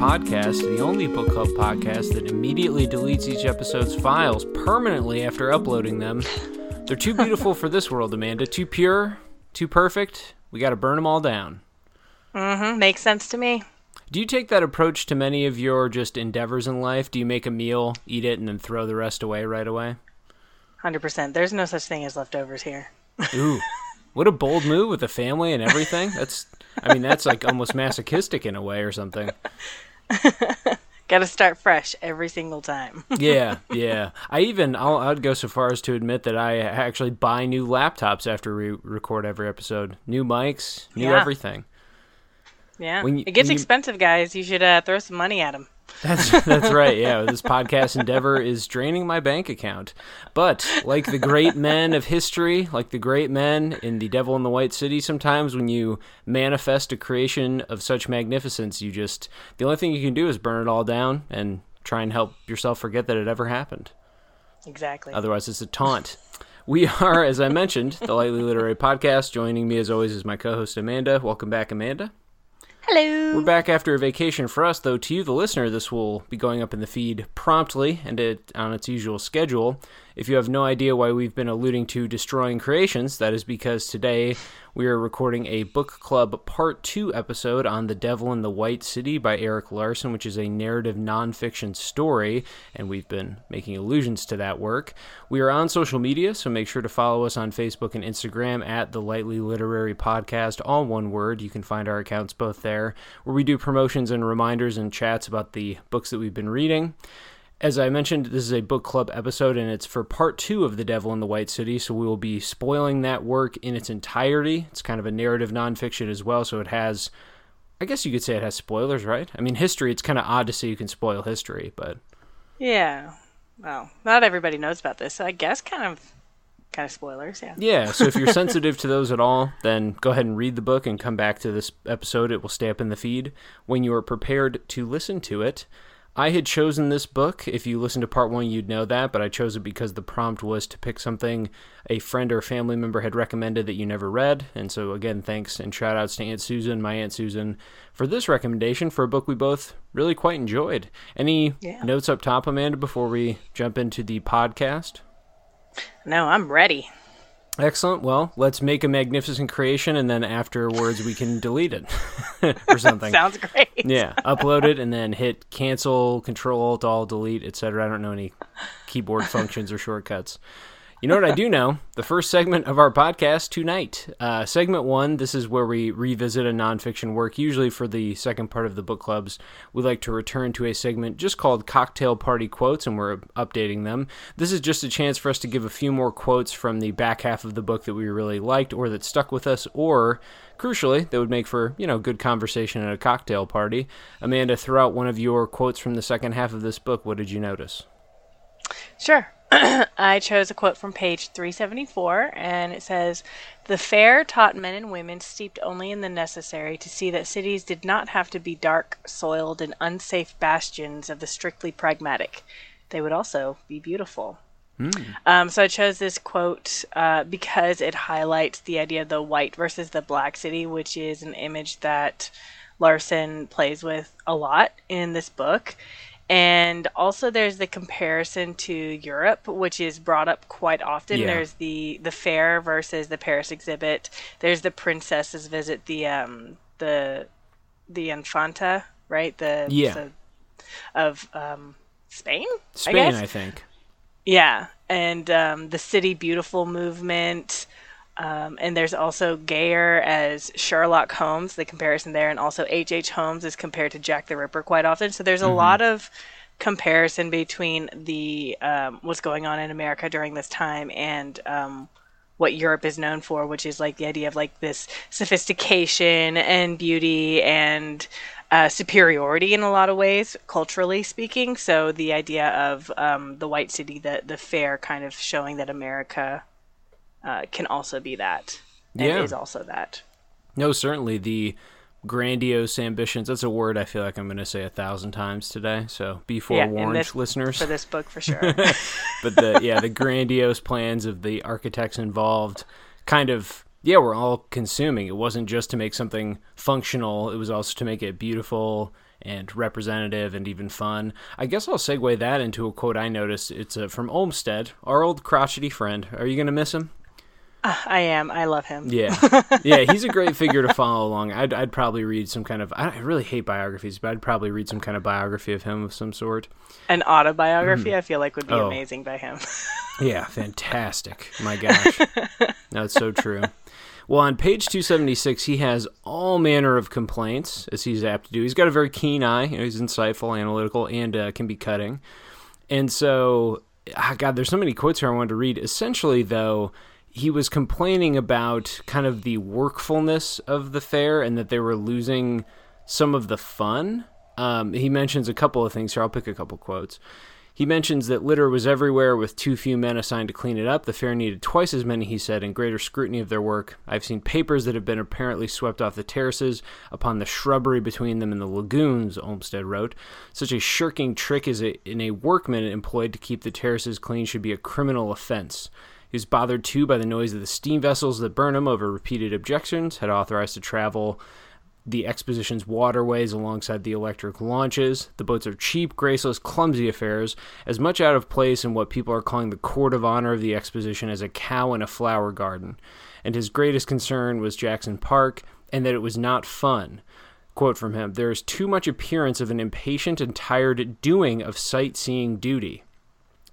podcast, the only book club podcast that immediately deletes each episode's files permanently after uploading them. They're too beautiful for this world, Amanda. Too pure, too perfect. We got to burn them all down. Mm-hmm. Makes sense to me. Do you take that approach to many of your just endeavors in life? Do you make a meal, eat it, and then throw the rest away right away? Hundred percent. There's no such thing as leftovers here. Ooh, what a bold move with the family and everything. That's, I mean, that's like almost masochistic in a way or something. Got to start fresh every single time. yeah, yeah. I even I'll, I'd go so far as to admit that I actually buy new laptops after we record every episode. New mics, new Yeah. everything. Yeah, you- it gets you- expensive, guys. You should uh, throw some money at them. That's that's right. Yeah, this podcast endeavor is draining my bank account. But like the great men of history, like the great men in The Devil in the White City, sometimes when you manifest a creation of such magnificence, you just the only thing you can do is burn it all down and try and help yourself forget that it ever happened. Exactly. Otherwise, it's a taunt. We are, as I mentioned, the Lightly Literary Podcast. Joining me, as always, is my co-host Amanda. Welcome back, Amanda. Hello. We're back after a vacation for us, though. To you, the listener, this will be going up in the feed promptly and it, on its usual schedule. If you have no idea why we've been alluding to destroying creations, that is because today we are recording a book club part two episode on The Devil in the White City by Erik Larson, which is a narrative nonfiction story, and we've been making allusions to that work. We are on social media, so make sure to follow us on Facebook and Instagram at the Lightly Literary Podcast, all one word. You can find our accounts both there, where we do promotions and reminders and chats about the books that we've been reading. As I mentioned, this is a book club episode, and it's for part two of The Devil in the White City, so we will be spoiling that work in its entirety. It's kind of a narrative nonfiction as well, so it has, I guess you could say it has spoilers, right? I mean, history, it's kind of odd to say you can spoil history, but Yeah. Well, not everybody knows about this, so I guess kind of, kind of spoilers. Yeah. yeah, so if you're sensitive to those at all, then go ahead and read the book and come back to this episode. It will stay up in the feed when you are prepared to listen to it. I had chosen this book. If you listened to part one, you'd know that, but I chose it because the prompt was to pick something a friend or family member had recommended that you never read. And so, again, thanks and shout outs to Aunt Susan, my Aunt Susan, for this recommendation for a book we both really quite enjoyed. Any Yeah. notes up top, Amanda, before we jump into the podcast? No, I'm ready. Excellent. Well, let's make a magnificent creation, and then afterwards we can delete it or something. Sounds great. yeah, upload it and then hit cancel, control, alt, all, delete, etc. I don't know any keyboard functions or shortcuts. You know what I do know? The first segment of our podcast tonight. Uh, segment one, this is where we revisit a nonfiction work. Usually for the second part of the book clubs, we like to return to a segment just called Cocktail Party Quotes, and we're updating them. This is just a chance for us to give a few more quotes from the back half of the book that we really liked or that stuck with us, or crucially, that would make for, you know, good conversation at a cocktail party. Amanda, throw out one of your quotes from the second half of this book. What did you notice? Sure. I chose a quote from page 374, and it says The fair taught men and women steeped only in the necessary to see that cities did not have to be dark, soiled, and unsafe bastions of the strictly pragmatic. They would also be beautiful. Um, so I chose this quote uh, because it highlights the idea of the white versus the black city, which is an image that Larson plays with a lot in this book. And also, there's the comparison to Europe, which is brought up quite often. Yeah. There's the the fair versus the Paris exhibit. There's the princesses visit, the um the the Infanta, right? The Yeah. the- of um Spain. Spain, I I, think. Yeah, and um, the City Beautiful movement. Um, and there's also Geyer as Sherlock Holmes, the comparison there, and also H.H. H. Holmes is compared to Jack the Ripper quite often. So there's a lot of comparison between the um, what's going on in America during this time and um, what Europe is known for, which is like the idea of like this sophistication and beauty and uh, superiority in a lot of ways, culturally speaking. So the idea of um, the white city, the the fair, kind of showing that America uh, can also be that, and Yeah. is also that. No, certainly the grandiose ambitions. That's a word I feel like I'm going to say a thousand times today. So be Yeah, forewarned, this- listeners. For this book, for sure. but the yeah, the grandiose plans of the architects involved, kind of yeah, were all consuming. It wasn't just to make something functional; it was also to make it beautiful and representative and even fun. I guess I'll segue that into a quote I noticed. It's uh, from Olmsted, our old crotchety friend. Are you going to miss him? Uh, I am. I love him. Yeah, yeah, he's a great figure to follow along. I'd, I'd probably read some kind of. I really hate biographies, but I'd probably read some kind of biography of him of some sort. An autobiography, mm. I feel like, would be oh. amazing by him. yeah, fantastic. My gosh, that's so true. Well, on page 276, he has all manner of complaints, as he's apt to do. He's got a very keen eye. You know, he's insightful, analytical, and uh, can be cutting. And so, oh God, there's so many quotes here I wanted to read. Essentially, though, he was complaining about kind of the workfulness of the fair and that they were losing some of the fun. Um, he mentions a couple of things here. I'll pick a couple quotes. He mentions that litter was everywhere with too few men assigned to clean it up. The fair needed twice as many, he said, and greater scrutiny of their work. I've seen papers that have been apparently swept off the terraces upon the shrubbery between them and the lagoons, Olmsted wrote. Such a shirking trick as a, in a workman employed to keep the terraces clean should be a criminal offense. He was bothered too by the noise of the steam vessels that Burnham, over repeated objections, had authorized to travel the exposition's waterways alongside the electric launches. The boats are cheap, graceless, clumsy affairs, as much out of place in what people are calling the court of honor of the exposition as a cow in a flower garden. And his greatest concern was Jackson Park, and that it was not fun. Quote from him There is too much appearance of an impatient and tired doing of sightseeing duty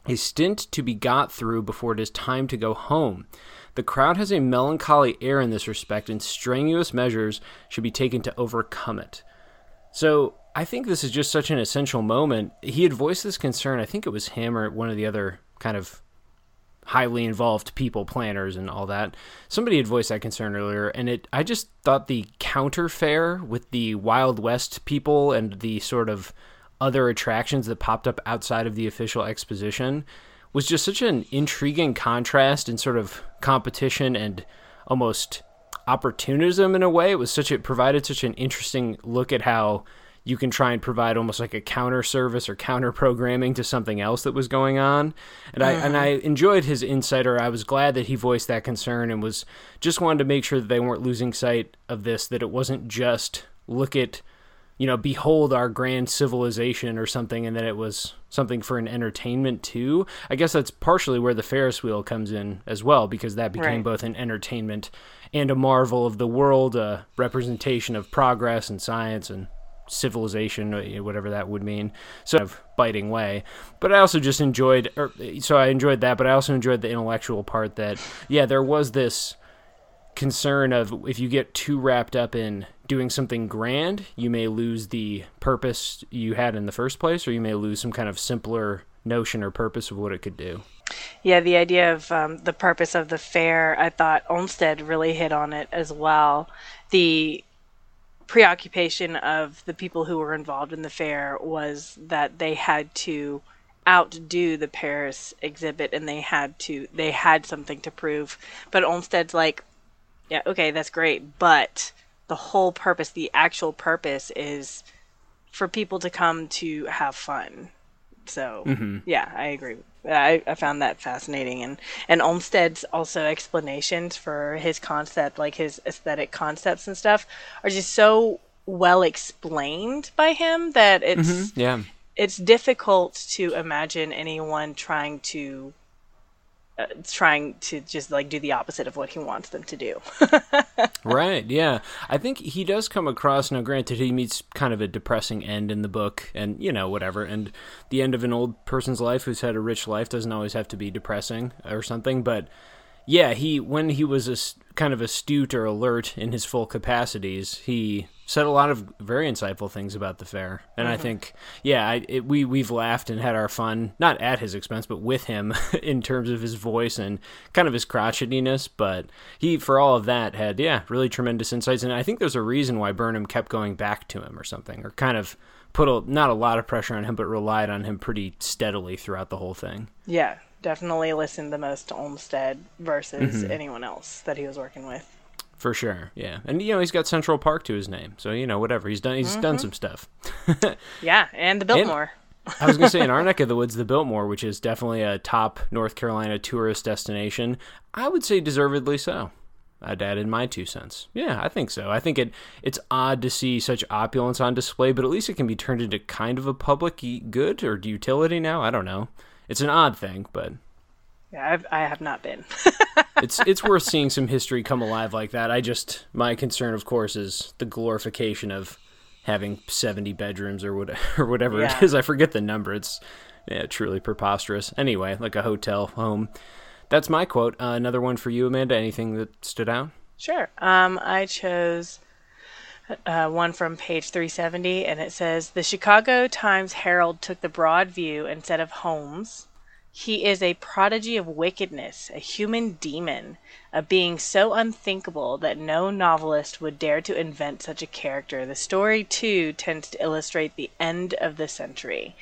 a stint to be got through before it is time to go home. The crowd has a melancholy air in this respect, and strenuous measures should be taken to overcome it. So, I think this is just such an essential moment. He had voiced this concern, I think it was him or one of the other kind of highly involved people, planners, and all that. Somebody had voiced that concern earlier, and it. I just thought the counter fair with the Wild West people and the sort of other attractions that popped up outside of the official exposition was just such an intriguing contrast and sort of competition and almost opportunism in a way. It was such it provided such an interesting look at how you can try and provide almost like a counter service or counter programming to something else that was going on. And I and I mm-hmm. enjoyed his insight or I was glad that he voiced that concern and was just wanted to make sure that they weren't losing sight of this that it wasn't just look at you know, behold our grand civilization or something, and that it was something for an entertainment too. I guess that's partially where the Ferris wheel comes in as well, because that became right. both an entertainment and a marvel of the world, a representation of progress and science and civilization, uh, whatever that would mean. So, of biting way. But I also just enjoyed, or, so I enjoyed that, but I also enjoyed the intellectual part that, yeah, there was this concern of if you get too wrapped up in doing something grand, you may lose the purpose you had in the first place, or you may lose some kind of simpler notion or purpose of what it could do. Yeah, the idea of um, the purpose of the fair, I thought Olmsted really hit on it as well. The preoccupation of the people who were involved in the fair was that they had to outdo the Paris exhibit and they had to they had something to prove. But Olmsted's like yeah, okay, that's great, but the whole purpose, the actual purpose is for people to come to have fun. So, mm-hmm. yeah, I agree. I, I found that fascinating. And, and Olmsted's also explanations for his concept, like his aesthetic concepts and stuff, are just so well explained by him that it's, mm-hmm. yeah. it's difficult to imagine anyone trying to uh, trying to just like do the opposite of what he wants them to do. right. Yeah. I think he does come across. Now, granted, he meets kind of a depressing end in the book, and you know, whatever. And the end of an old person's life who's had a rich life doesn't always have to be depressing or something. But yeah, he when he was a, kind of astute or alert in his full capacities, he said a lot of very insightful things about the fair, and mm-hmm. I think, yeah, I, it, we we've laughed and had our fun, not at his expense, but with him in terms of his voice and kind of his crotchetiness. But he, for all of that, had yeah, really tremendous insights, and I think there's a reason why Burnham kept going back to him or something, or kind of put a, not a lot of pressure on him, but relied on him pretty steadily throughout the whole thing. Yeah, definitely listened the most to Olmsted versus mm-hmm. anyone else that he was working with. For sure, yeah, and you know he's got Central Park to his name, so you know whatever he's done, he's mm-hmm. done some stuff. yeah, and the Biltmore. And, I was gonna say in our neck of the woods, the Biltmore, which is definitely a top North Carolina tourist destination, I would say deservedly so. I'd add in my two cents. Yeah, I think so. I think it it's odd to see such opulence on display, but at least it can be turned into kind of a public good or utility now. I don't know. It's an odd thing, but yeah, I've, I have not been. it's it's worth seeing some history come alive like that. I just my concern, of course, is the glorification of having seventy bedrooms or whatever, or whatever yeah. it is. I forget the number. It's yeah, truly preposterous. Anyway, like a hotel home. That's my quote. Uh, another one for you, Amanda. Anything that stood out? Sure. Um, I chose uh, one from page 370, and it says The Chicago Times Herald took the broad view instead of Holmes. He is a prodigy of wickedness, a human demon, a being so unthinkable that no novelist would dare to invent such a character. The story, too, tends to illustrate the end of the century.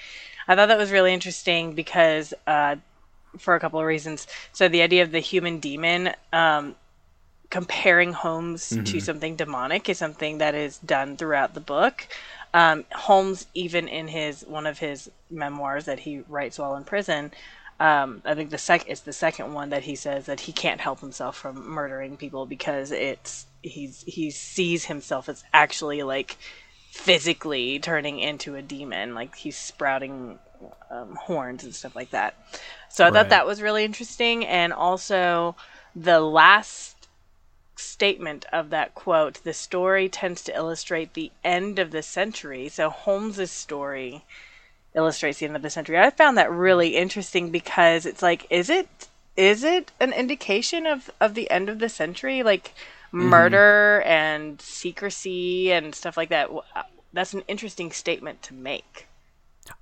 I thought that was really interesting because uh, for a couple of reasons. So the idea of the human demon, um, comparing Holmes mm-hmm. to something demonic, is something that is done throughout the book. Um, Holmes, even in his one of his memoirs that he writes while in prison, um, I think the sec it's the second one that he says that he can't help himself from murdering people because it's he's he sees himself as actually like physically turning into a demon, like he's sprouting um, horns and stuff like that. So I right. thought that was really interesting. And also, the last statement of that quote the story tends to illustrate the end of the century. So Holmes's story illustrates the end of the century. I found that really interesting because it's like, is it is it an indication of of the end of the century like mm-hmm. murder and secrecy and stuff like that that's an interesting statement to make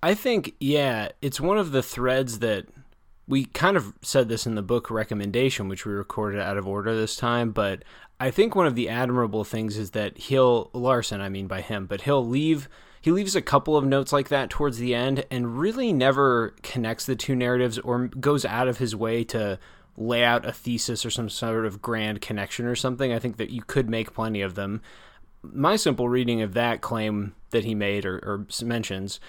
i think yeah it's one of the threads that we kind of said this in the book recommendation, which we recorded out of order this time, but I think one of the admirable things is that he'll Larson, I mean by him, but he'll leave he leaves a couple of notes like that towards the end and really never connects the two narratives or goes out of his way to lay out a thesis or some sort of grand connection or something. I think that you could make plenty of them. My simple reading of that claim that he made or, or mentions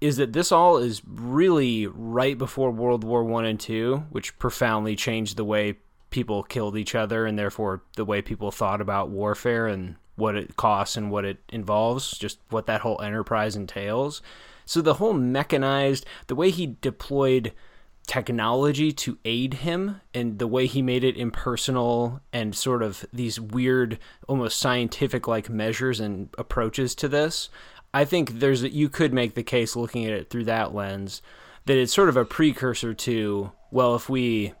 is that this all is really right before World War One and Two, which profoundly changed the way people killed each other and therefore the way people thought about warfare and what it costs and what it involves, just what that whole enterprise entails. So the whole mechanized, the way he deployed technology to aid him and the way he made it impersonal and sort of these weird almost scientific like measures and approaches to this I think there's you could make the case looking at it through that lens that it's sort of a precursor to well if we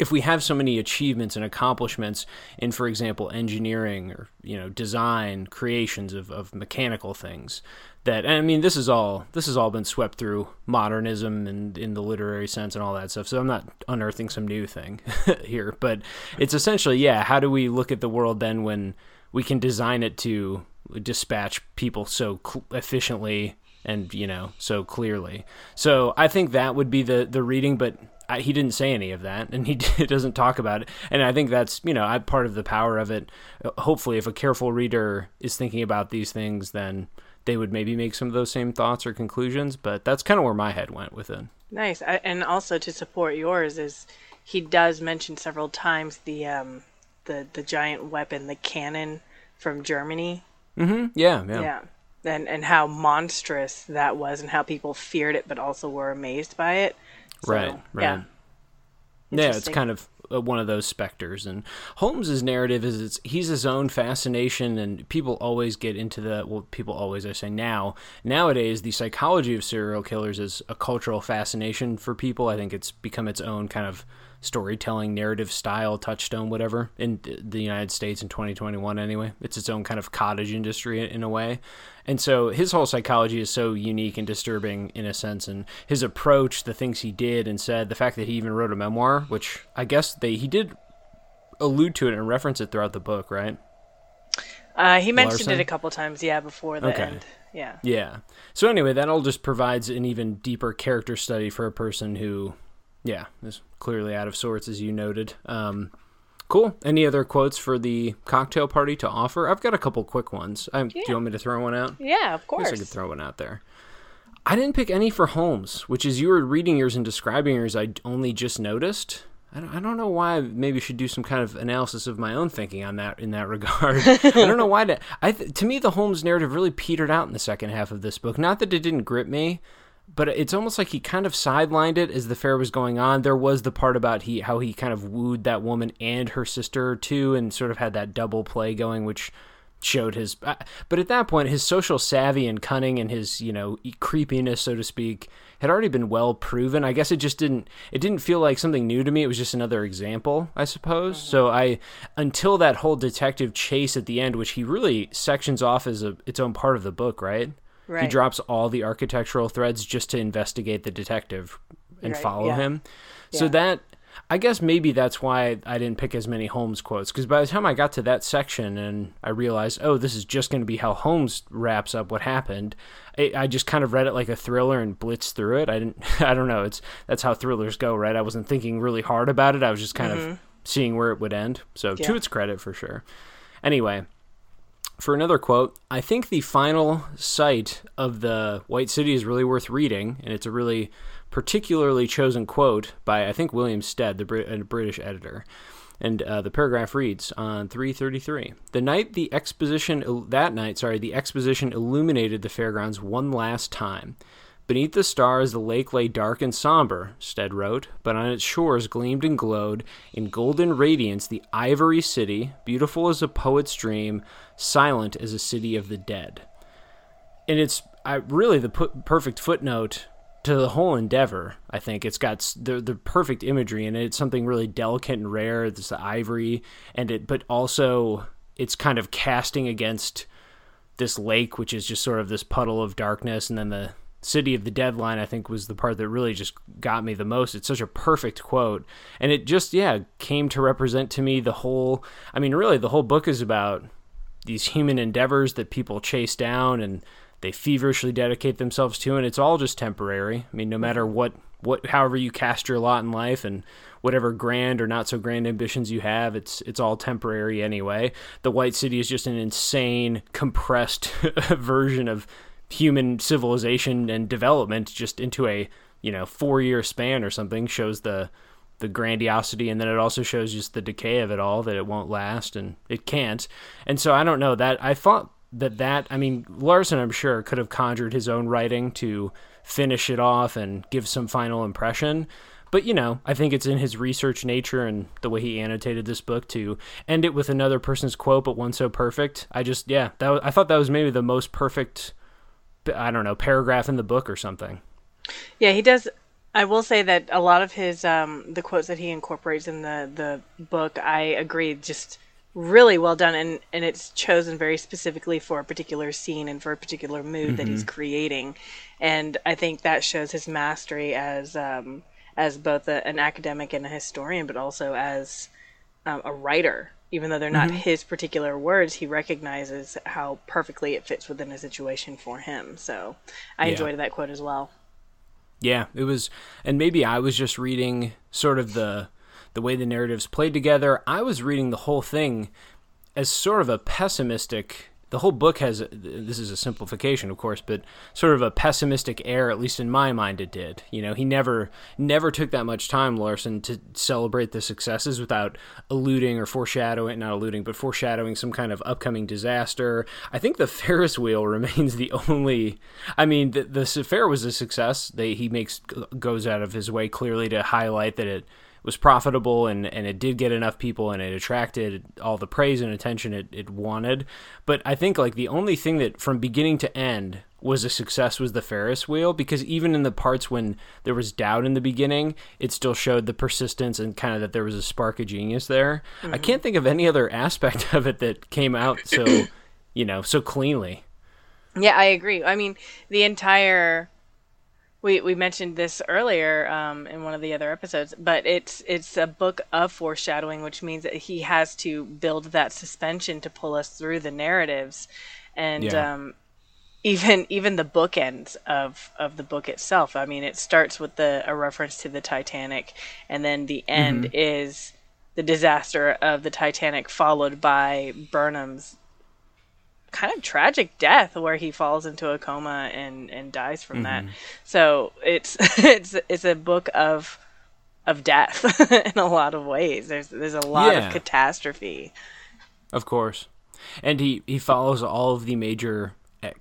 if we have so many achievements and accomplishments in for example engineering or you know design creations of, of mechanical things that i mean this is all this has all been swept through modernism and in the literary sense and all that stuff so i'm not unearthing some new thing here but it's essentially yeah how do we look at the world then when we can design it to dispatch people so cl- efficiently and you know so clearly. So I think that would be the the reading, but I, he didn't say any of that, and he doesn't talk about it. And I think that's you know I, part of the power of it. Hopefully, if a careful reader is thinking about these things, then they would maybe make some of those same thoughts or conclusions. But that's kind of where my head went with it. Nice, I, and also to support yours is he does mention several times the um the the giant weapon, the cannon from Germany Mm-hmm. Yeah, yeah. Yeah. And and how monstrous that was and how people feared it but also were amazed by it. So, right, right. Yeah. Yeah, it's kind of uh, one of those specters and Holmes's narrative is it's he's his own fascination and people always get into the well people always I say now nowadays the psychology of serial killers is a cultural fascination for people I think it's become its own kind of storytelling narrative style touchstone whatever in the United States in 2021 anyway. It's its own kind of cottage industry in a way. And so his whole psychology is so unique and disturbing in a sense and his approach the things he did and said the fact that he even wrote a memoir which I guess they he did allude to it and reference it throughout the book right? Uh, he mentioned Larson? it a couple times yeah before the okay. end. Yeah. Yeah. So anyway that all just provides an even deeper character study for a person who yeah, is clearly out of sorts, as you noted. Um, cool. Any other quotes for the cocktail party to offer? I've got a couple quick ones. yeah. Do you want me to throw one out? Yeah, of course. I, I could throw one out there. I didn't pick any for Holmes, which is you were reading yours and describing yours. I only just noticed. I don't, I don't know why. I maybe should do some kind of analysis of my own thinking on that in that regard. I don't know why. To, I th- to me, the Holmes narrative really petered out in the second half of this book. Not that it didn't grip me, but it's almost like he kind of sidelined it as the fair was going on. There was the part about he how he kind of wooed that woman and her sister too, and sort of had that double play going, which showed his. Uh, but at that point, his social savvy and cunning and his you know creepiness, so to speak, had already been well proven. I guess it just didn't. It didn't feel like something new to me. It was just another example, I suppose. Mm-hmm. So I until that whole detective chase at the end, which he really sections off as a its own part of the book, right? Right. He drops all the architectural threads just to investigate the detective and right. follow yeah. him. So yeah. that I guess maybe that's why I didn't pick as many Holmes quotes because by the time I got to that section and I realized, oh, this is just going to be how Holmes wraps up what happened, I, I, just kind of read it like a thriller and blitzed through it. I didn't, I don't know. It's that's how thrillers go, right? I wasn't thinking really hard about it. I was just kind mm-hmm. of seeing where it would end. So yeah. to its credit, for sure. Anyway, for another quote, I think the final sight of the White City is really worth reading, and it's a really particularly chosen quote by, I think, William Stead, the Brit- British editor. And uh, the paragraph reads on 333 The night the exposition, that night, sorry, the exposition illuminated the fairgrounds one last time. Beneath the stars, the lake lay dark and somber, Stead wrote, but on its shores gleamed and glowed in golden radiance the ivory city, beautiful as a poet's dream, silent as a city of the dead. And it's I, really the perfect footnote to the whole endeavor. I think it's got the the perfect imagery in it. It's something really delicate and rare. It's the ivory, and it, but also it's kind of casting against this lake, which is just sort of this puddle of darkness, and then the City of the Deadline, I think, was the part that really just got me the most. It's such a perfect quote. And it just, yeah, came to represent to me the whole. I mean, really, the whole book is about these human endeavors that people chase down and they feverishly dedicate themselves to. And it's all just temporary. I mean, no matter what, what, however you cast your lot in life and whatever grand or not so grand ambitions you have, it's it's all temporary anyway. The White City is just an insane, compressed version of human civilization and development just into a you know four year span or something shows the the grandiosity. And then it also shows just the decay of it all that it won't last and it can't. And so i don't know that i thought that that i mean larson i'm sure could have conjured his own writing to finish it off and give some final impression. But you know i think it's in his research nature and the way he annotated this book to end it with another person's quote but one so perfect. I just yeah that i thought that was maybe the most perfect I don't know, paragraph in the book or something. Yeah, he does. I will say that a lot of his um, the quotes that he incorporates in the the book, I agree, just really well done, and and it's chosen very specifically for a particular scene and for a particular mood mm-hmm. that he's mm-hmm. creating, and I think that shows his mastery as um, as both a, an academic and a historian, but also as um, a writer even though they're not mm-hmm. his particular words, he recognizes how perfectly it fits within a situation for him. So I yeah. enjoyed that quote as well. Yeah, it was, and maybe I was just reading sort of the the way the narratives played together. I was reading the whole thing as sort of a pessimistic the whole book has this is a simplification of course but sort of a pessimistic air at least in my mind it did. You know he never never took that much time larson to celebrate the successes without alluding or foreshadowing not alluding but foreshadowing some kind of upcoming disaster. I think the ferris wheel remains the only i mean the, the fair was a success. They he makes goes out of his way clearly to highlight that it was profitable and, and it did get enough people and it attracted all the praise and attention it, it wanted. But I think like the only thing that from beginning to end was a success was the Ferris wheel because even in the parts when there was doubt in the beginning, it still showed the persistence and kind of that there was a spark of genius there. Mm-hmm. I can't think of any other aspect of it that came out so, you know, so cleanly. Yeah, I agree. I mean, the entire we we mentioned this earlier um, in one of the other episodes, but it's it's a book of foreshadowing, which means that he has to build that suspension to pull us through the narratives, and yeah. um, even even the bookends of of the book itself. I mean, it starts with the a reference to the Titanic, and then the end mm-hmm. is the disaster of the Titanic, followed by Burnham's kind of tragic death where he falls into a coma and and dies from mm-hmm. that. So it's it's it's a book of of death in a lot of ways. There's there's a lot Yeah. of catastrophe. Of course. And he, he follows all of the major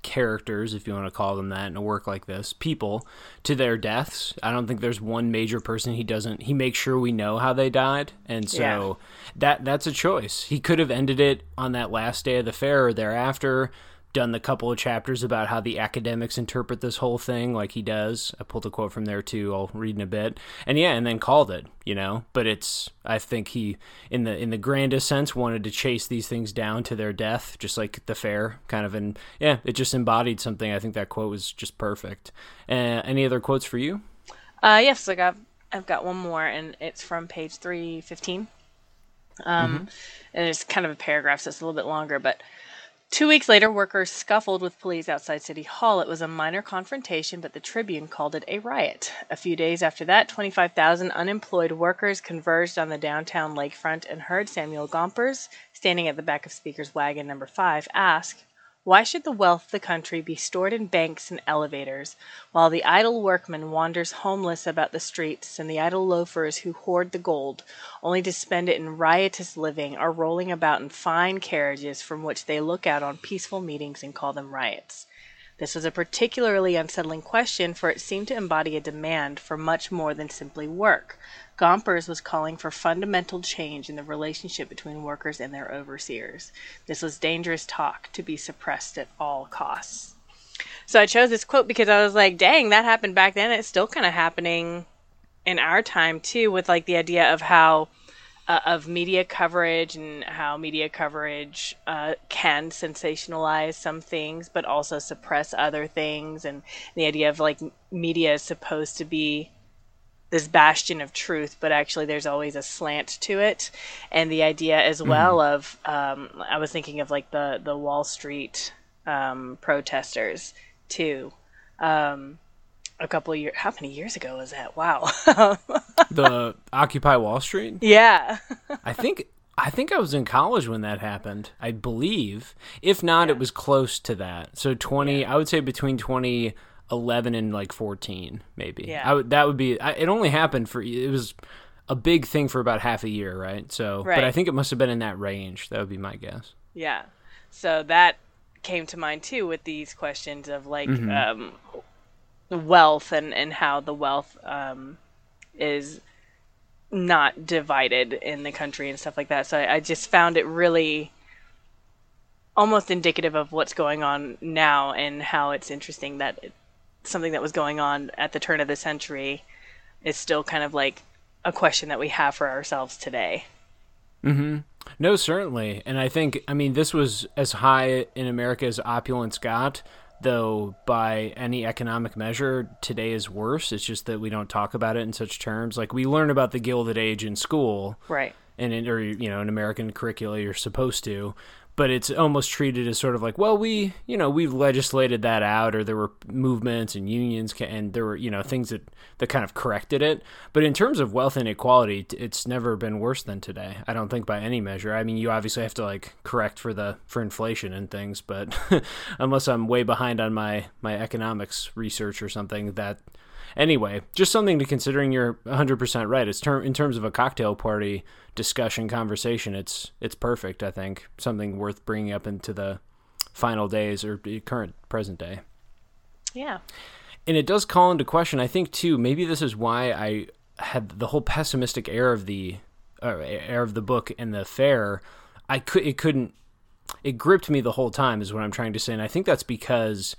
characters, if you want to call them that, in a work like this, people, to their deaths. I don't think there's one major person he doesn't. He makes sure we know how they died, and so Yeah. that that's a choice. He could have ended it on that last day of the fair or thereafter. Done the couple of chapters about how the academics interpret this whole thing, like he does. I pulled a quote from there too. I'll read in a bit, and yeah, and then called it. You know, but it's. I think he, in the in the grandest sense, wanted to chase these things down to their death, just like the fair, kind of. And yeah, it just embodied something. I think that quote was just perfect. Uh, any other quotes for you? Uh, yes, I got I've got one more, and it's from page three fifteen. Um, and it's kind of a paragraph, so it's a little bit longer. But two weeks later, workers scuffled with police outside City Hall. It was a minor confrontation, but the Tribune called it a riot. A few days after that, twenty five thousand unemployed workers converged on the downtown lakefront and heard Samuel Gompers, standing at the back of Speaker's wagon number five, ask. Why should the wealth of the country be stored in banks and elevators, while the idle workman wanders homeless about the streets, and the idle loafers who hoard the gold, only to spend it in riotous living, are rolling about in fine carriages from which they look out on peaceful meetings and call them riots? This was a particularly unsettling question, for it seemed to embody a demand for much more than simply work. Gompers was calling for fundamental change in the relationship between workers and their overseers. This was dangerous talk to be suppressed at all costs. So I chose this quote because I was like, dang, that happened back then. It's still kind of happening in our time too, with like the idea of how uh, of media coverage and how media coverage uh, can sensationalize some things, but also suppress other things, and the idea of like media is supposed to be this bastion of truth, but actually there's always a slant to it, and the idea as well of um, I was thinking of like the the Wall Street um, protesters too. Um, a couple of years, how many years ago was that? Wow. The Occupy Wall Street. yeah. I think I think I was in college when that happened. I believe. If not, it was close to that. So twenty, I would say between twenty eleven and like fourteen, maybe. Yeah. I would, that would be. I, it only happened for it was a big thing for about half a year, right? So, but I think it must have been in that range. That would be my guess. Yeah. So that came to mind too with these questions of like um, wealth and, and how the wealth um, is not divided in the country and stuff like that. So I, I just found it really almost indicative of what's going on now and how it's interesting that it, something that was going on at the turn of the century is still kind of like a question that we have for ourselves today. Mm-hmm. No, certainly. And I think, I mean, this was as high in America as opulence got, though by any economic measure, today is worse. It's just that we don't talk about it in such terms. Like, we learn about the Gilded Age in school, Right. and in, or, you know, in American curricula, you're supposed to. But it's almost treated as sort of like, well, we, you know, we've legislated that out, or there were movements and unions, and there were, you know, things that, that kind of corrected it. But in terms of wealth inequality, it's never been worse than today. I don't think by any measure. I mean, you obviously have to like correct for the for inflation and things, but unless I'm way behind on my my economics research or something, that anyway, just something to considering you're 100% right. It's ter- in terms of a cocktail party discussion conversation, it's it's perfect, I think. Something worth bringing up into the final days or current present day. Yeah. And it does call into question, I think too, maybe this is why I had the whole pessimistic air of the uh, air of the book and the fair. I could it couldn't it gripped me the whole time is what I'm trying to say and I think that's because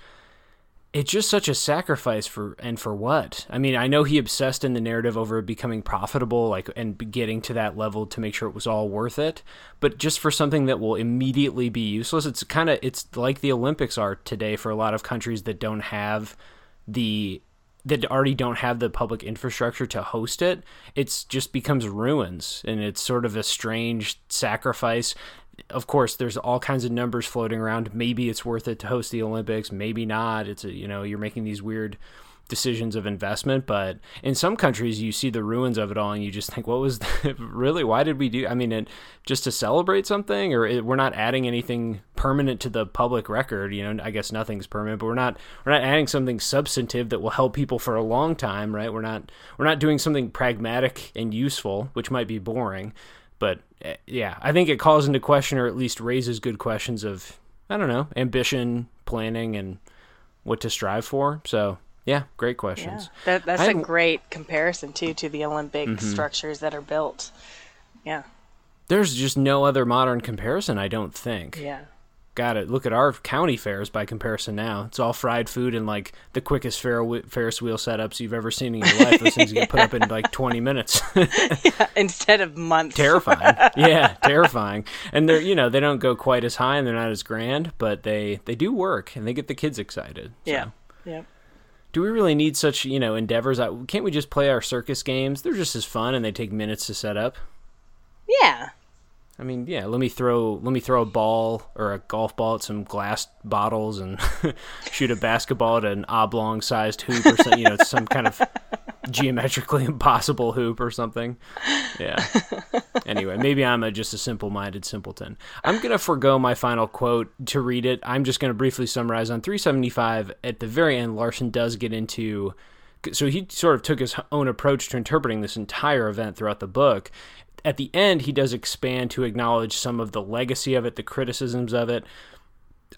it's just such a sacrifice for and for what? I mean i know he obsessed in the narrative over becoming profitable like and getting to that level to make sure it was all worth it. But just for something that will immediately be useless it's kind of it's like the olympics are today for a lot of countries that don't have the that already don't have the public infrastructure to host it it's just becomes ruins and it's sort of a strange sacrifice. Of course there's all kinds of numbers floating around. Maybe it's worth it to host the olympics maybe not. It's a, you know you're making these weird decisions of investment. But in some countries, you see the ruins of it all, and you just think, what was really? Why did we do? I mean, it, just to celebrate something, or it, we're not adding anything permanent to the public record. You know, I guess nothing's permanent, but we're not we're not adding something substantive that will help people for a long time, right? We're not we're not doing something pragmatic and useful, which might be boring. But eh, yeah, I think it calls into question, or at least raises good questions of I don't know ambition, planning, and what to strive for. So yeah, great questions. Yeah. That, that's a great comparison too to the Olympic mm-hmm. structures that are built. Yeah. There's just no other modern comparison, I don't think. Yeah got it. Look at our county fairs by comparison now. It's all fried food and like the quickest Ferris wheel setups you've ever seen in your life. Those things get put up in like 20 minutes. yeah, instead of months. Terrifying. Yeah, terrifying. And they're, you know, they don't go quite as high and they're not as grand, but they they do work and they get the kids excited. So. Yeah. Yeah. Do we really need such, you know, endeavors? Can't we just play our circus games? They're just as fun and they take minutes to set up. Yeah. I mean, yeah, let me throw let me throw a ball or a golf ball at some glass bottles and shoot a basketball at an oblong sized hoop or something, you know, some kind of geometrically impossible hoop or something. Yeah. Anyway, maybe I'm a, just a simple minded simpleton. I'm going to forego my final quote to read it. I'm just going to briefly summarize on 375. At the very end, Larson does get into so he sort of took his own approach to interpreting this entire event throughout the book at the end, he does expand to acknowledge some of the legacy of it, the criticisms of it.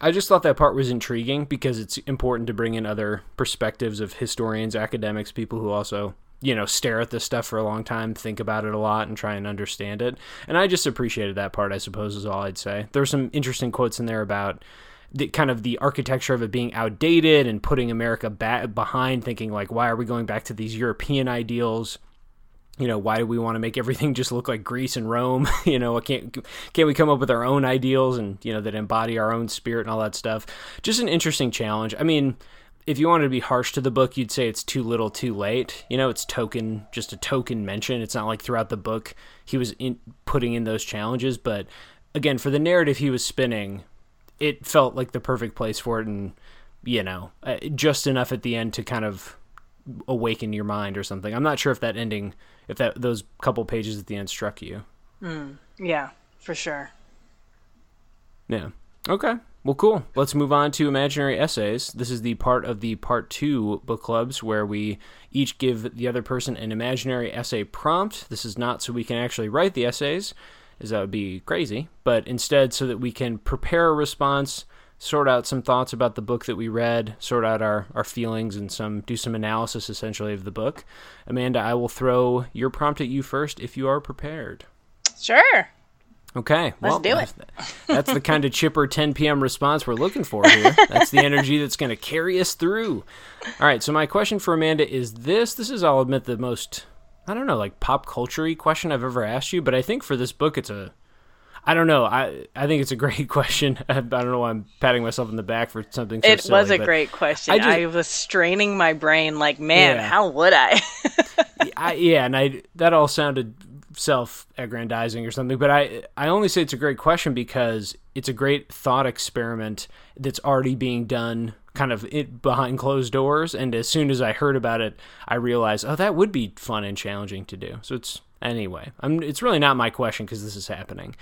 I just thought that part was intriguing because it's important to bring in other perspectives of historians, academics, people who also, you know, stare at this stuff for a long time, think about it a lot, and try and understand it. And I just appreciated that part, I suppose, is all I'd say. There's some interesting quotes in there about the kind of the architecture of it being outdated and putting America back behind, thinking like, why are we going back to these European ideals? you know why do we want to make everything just look like Greece and Rome? you know, can't can't we come up with our own ideals and you know that embody our own spirit and all that stuff? Just an interesting challenge. I mean, if you wanted to be harsh to the book, you'd say it's too little, too late. You know, it's token, just a token mention. It's not like throughout the book he was in, putting in those challenges, but again, for the narrative he was spinning, it felt like the perfect place for it, and you know, uh, just enough at the end to kind of awaken your mind or something. I'm not sure if that ending, if that those couple pages at the end struck you. Mm, yeah, for sure. Yeah. Okay. Well, cool. Let's move on to imaginary essays. This is the part of the part two book clubs where we each give the other person an imaginary essay prompt. This is not so we can actually write the essays, as that would be crazy, but instead so that we can prepare a response sort out some thoughts about the book that we read, sort out our, our feelings, and some do some analysis essentially of the book. Amanda, I will throw your prompt at you first if you are prepared. Sure. Okay, let's well, do it. That's, the kind of chipper 10 p.m. response we're looking for here. That's the energy that's going to carry us through. All right, so my question for Amanda is this. This is, I'll admit, the most I don't know, like pop culture question I've ever asked you, but I think for this book, it's a I don't know. I I think it's a great question. I, don't know why I'm patting myself in the back for something. So it silly, was a great question. I, just, I, was straining my brain, like, man, yeah. how would I? I? Yeah, and I that all sounded self-aggrandizing or something, but I I only say it's a great question because it's a great thought experiment that's already being done kind of it, behind closed doors and as soon as I heard about it I realized oh that would be fun and challenging to do. So it's anyway, I'm, it's really not my question because this is happening.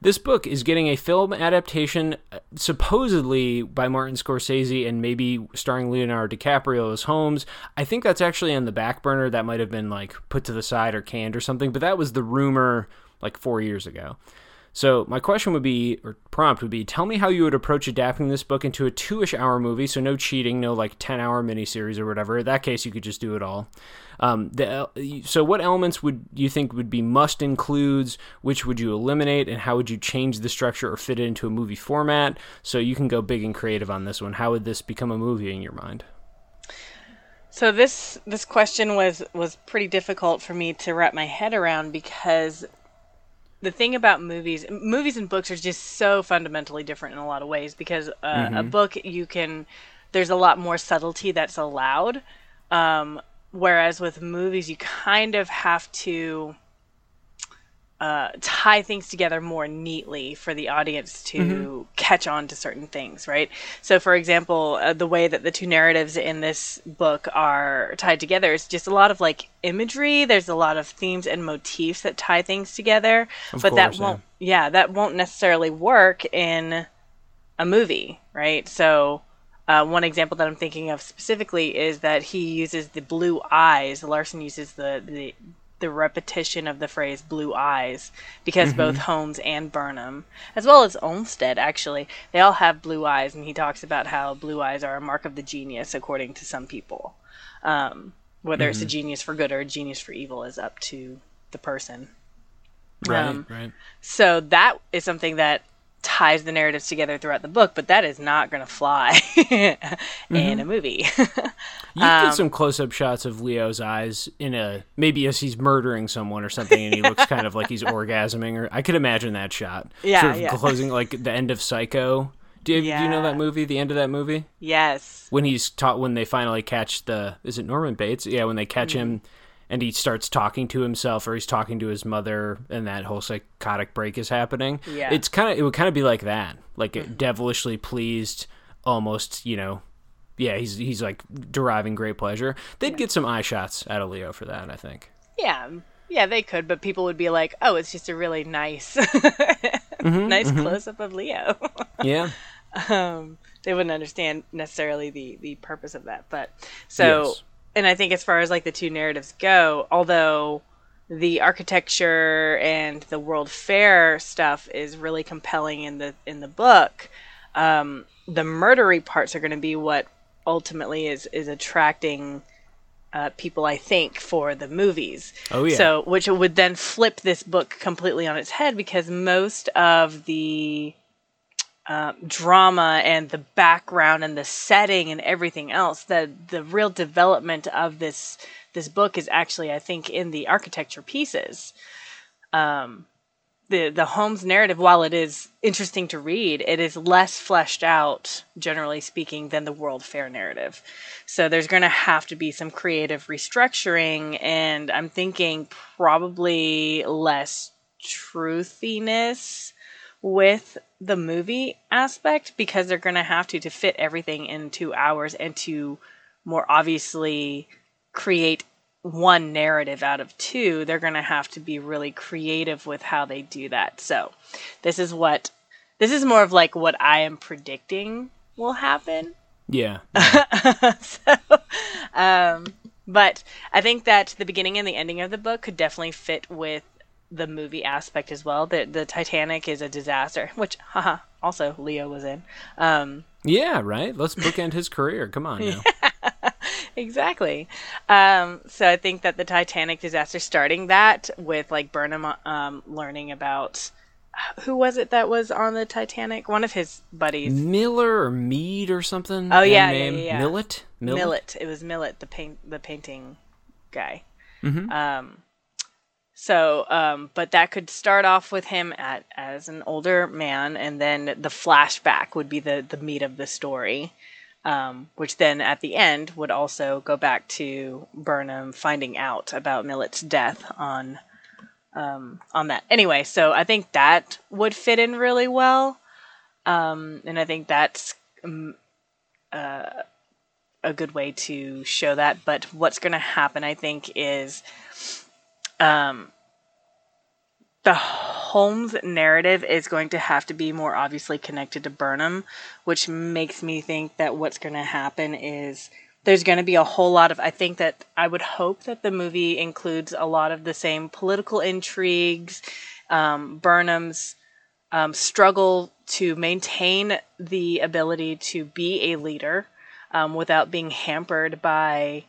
This book is getting a film adaptation, uh, supposedly by Martin Scorsese and maybe starring Leonardo DiCaprio as Holmes. I think that's actually on the back burner. That might have been like put to the side or canned or something, but that was the rumor like four years ago. So my question would be, or prompt would be, tell me how you would approach adapting this book into a two-ish hour movie. So no cheating, no like ten-hour miniseries or whatever. In that case, you could just do it all. Um, the, so what elements would you think would be must includes? Which would you eliminate, and how would you change the structure or fit it into a movie format? So you can go big and creative on this one. How would this become a movie in your mind? So this this question was was pretty difficult for me to wrap my head around because the thing about movies movies and books are just so fundamentally different in a lot of ways because uh, mm-hmm. a book you can there's a lot more subtlety that's allowed um, whereas with movies you kind of have to uh, tie things together more neatly for the audience to Mm-hmm. catch on to certain things, right? So, for example, uh, the way that the two narratives in this book are tied together is just a lot of like imagery. There's a lot of themes and motifs that tie things together, Of but that course, yeah. won't, yeah, that won't necessarily work in a movie, right? So, uh, one example that I'm thinking of specifically is that he uses the blue eyes. Larson uses the the, the repetition of the phrase "blue eyes" because both Holmes and Burnham, as well as Olmsted, actually, they all have blue eyes, and he talks about how blue eyes are a mark of the genius, according to some people. Um, whether it's a genius for good or a genius for evil is up to the person. Right, Um, right. So that is something that ties the narratives together throughout the book, but that is not going to fly in a mm-hmm. movie. You get um, some close-up shots of Leo's eyes in a maybe as he's murdering someone or something, and he looks kind of like he's orgasming. Or I could imagine that shot. Yeah, sort of yeah. closing like the end of Psycho. Do you, do you know that movie? The end of that movie yes. when he's taught when they finally catch the is it Norman Bates? Yeah, when they catch him mm-hmm. And he starts talking to himself or he's talking to his mother and that whole psychotic break is happening. Yeah. It's kind of it would kind of be like that. Like devilishly pleased almost, you know. Yeah, he's he's like deriving great pleasure. They'd get some eye shots out of Leo for that, I think. Yeah. Yeah, they could, but people would be like, "Oh, it's just a really nice, Mm-hmm, nice close up of Leo." Yeah. um, they wouldn't understand necessarily the the purpose of that. But so, Yes. And I think as far as like the two narratives go, although the architecture and the World Fair stuff is really compelling in the in the book, um, the murdery parts are going to be what ultimately is is attracting. Uh, people, I think, for the movies. Oh, yeah. So, which would then flip this book completely on its head because most of the um, drama and the background and the setting and everything else the the real development of this this book is actually i think in the architecture pieces. Um the the Holmes narrative while it is interesting to read it is less fleshed out generally speaking than the world fair narrative. So there's going to have to be some creative restructuring and i'm thinking probably less truthiness with the movie aspect because they're going to have to to fit everything in two hours and to more obviously create one narrative out of two they're going to have to be really creative with how they do that so this is what this is more of like what i am predicting will happen Yeah. so, um, but I think that the beginning and the ending of the book could definitely fit with the movie aspect as well. The the Titanic is a disaster, which haha, also Leo was in. Um, Yeah, right. Let's bookend his career. Come on now. exactly. Um, so I think that the Titanic disaster, starting that with like Burnham um, learning about who was it that was on the Titanic? One of his buddies. Miller or Mead or something? Oh, yeah, yeah, yeah, yeah. Millet? Millet. It was Millet, the paint, the painting guy. Mhm. Um, so, um, but that could start off with him at as an older man, and then the flashback would be the the meat of the story, um, which then at the end would also go back to Burnham finding out about Millet's death on um, on that. Anyway, so I think that would fit in really well, um, and I think that's um, uh, a good way to show that. But what's going to happen, I think, is um, the Holmes narrative is going to have to be more obviously connected to Burnham, which makes me think that what's going to happen is there's going to be a whole lot of. I think that I would hope that the movie includes a lot of the same political intrigues, um, Burnham's um, struggle to maintain the ability to be a leader um, without being hampered by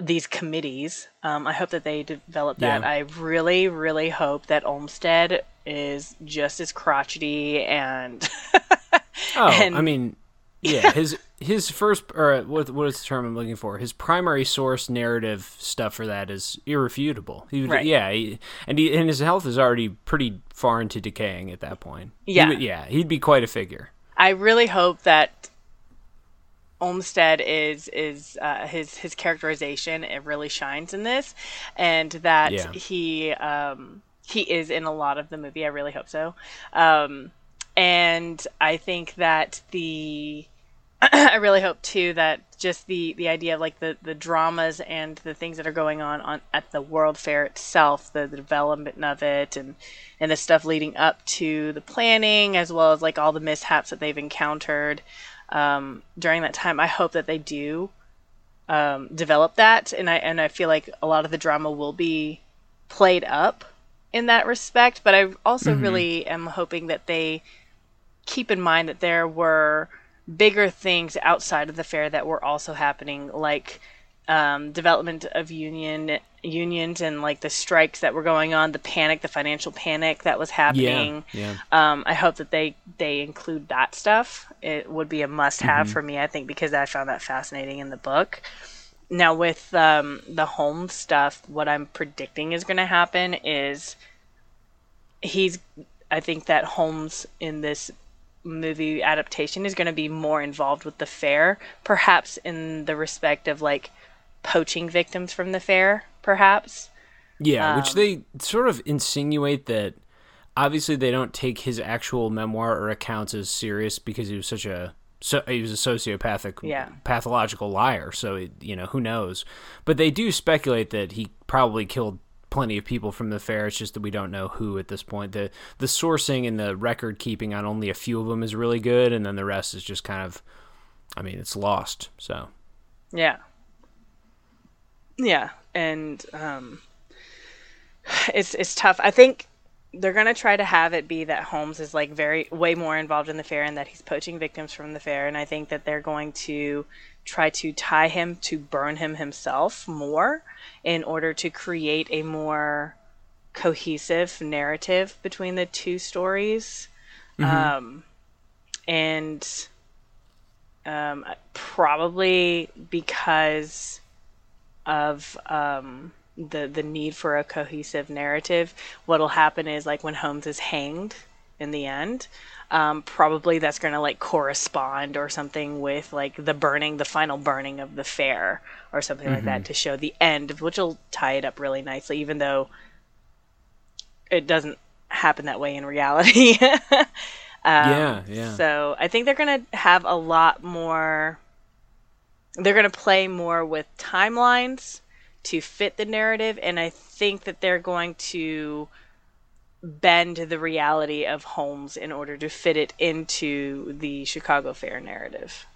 these committees. Um, I hope that they develop that. Yeah. I really, really hope that Olmsted is just as crotchety and Oh, And- I mean, yeah, his his first or what what is the term I'm looking for? His primary source narrative stuff for that is irrefutable. He would, Right. yeah, he, and he, and his health is already pretty far into decaying at that point. He Yeah. would- yeah, he'd be quite a figure. I really hope that Olmsted is is uh, his his characterization it really shines in this, and that Yeah. he um, he is in a lot of the movie. I really hope so. Um, and I think that the I really hope too that just the the idea of like the the dramas and the things that are going on on at the World Fair itself, the, the development of it, and and the stuff leading up to the planning, as well as like all the mishaps that they've encountered um, during that time. I hope that they do um, develop that, and I and I feel like a lot of the drama will be played up in that respect. But I also mm-hmm. really am hoping that they keep in mind that there were bigger things outside of the fair that were also happening, like um, development of union unions and like the strikes that were going on, the panic, the financial panic that was happening. Yeah, yeah. Um, I hope that they they include that stuff. It would be a must have mm-hmm. for me, I think, because I found that fascinating in the book. Now with um, the Holmes stuff, what I'm predicting is going to happen is he's. I think that Holmes in this movie adaptation is going to be more involved with the fair, perhaps in the respect of like poaching victims from the fair, perhaps. Yeah, um, which they sort of insinuate that obviously they don't take his actual memoir or accounts as serious because he was such a so he was a sociopathic yeah. pathological liar so it, you know who knows but they do speculate that he probably killed plenty of people from the fair. It's just that we don't know who at this point. the The sourcing and the record keeping on only a few of them is really good, and then the rest is just kind of, I mean, it's lost. So, yeah, yeah, and um, it's it's tough. I think they're gonna try to have it be that Holmes is like very way more involved in the fair and that he's poaching victims from the fair, and I think that they're going to try to tie him to Burnham himself more in order to create a more cohesive narrative between the two stories. Mm-hmm. Um, and um, probably because of um, the the need for a cohesive narrative, what'll happen is like when Holmes is hanged in the end, um, probably that's going to like correspond or something with like the burning, the final burning of the fair or something mm-hmm. like that mm-hmm. to show the end, which will tie it up really nicely, even though it doesn't happen that way in reality. um, yeah, yeah. So I think they're going to have a lot more. They're going to play more with timelines to fit the narrative, and I think that they're going to bend the reality of Holmes in order to fit it into the Chicago Fair narrative.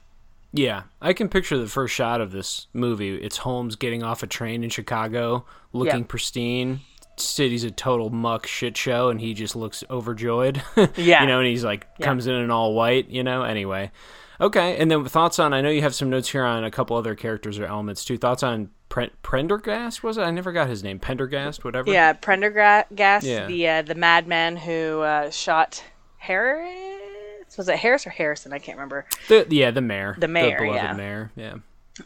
Yeah, I can picture the first shot of this movie. It's Holmes getting off a train in Chicago, looking yep. pristine. City's a total muck shit show, and he just looks overjoyed. yeah, you know, and he's like comes in in all white. You know, anyway. Okay, and then thoughts on? I know you have some notes here on a couple other characters or elements too. Thoughts on Pre- Prendergast was it? I never got his name. Pendergast, whatever. Yeah, Prendergast, yeah. the uh, the madman who uh, shot Harris. Was it Harris or Harrison? I can't remember. The, yeah, the mayor. The mayor, the yeah. mayor, yeah.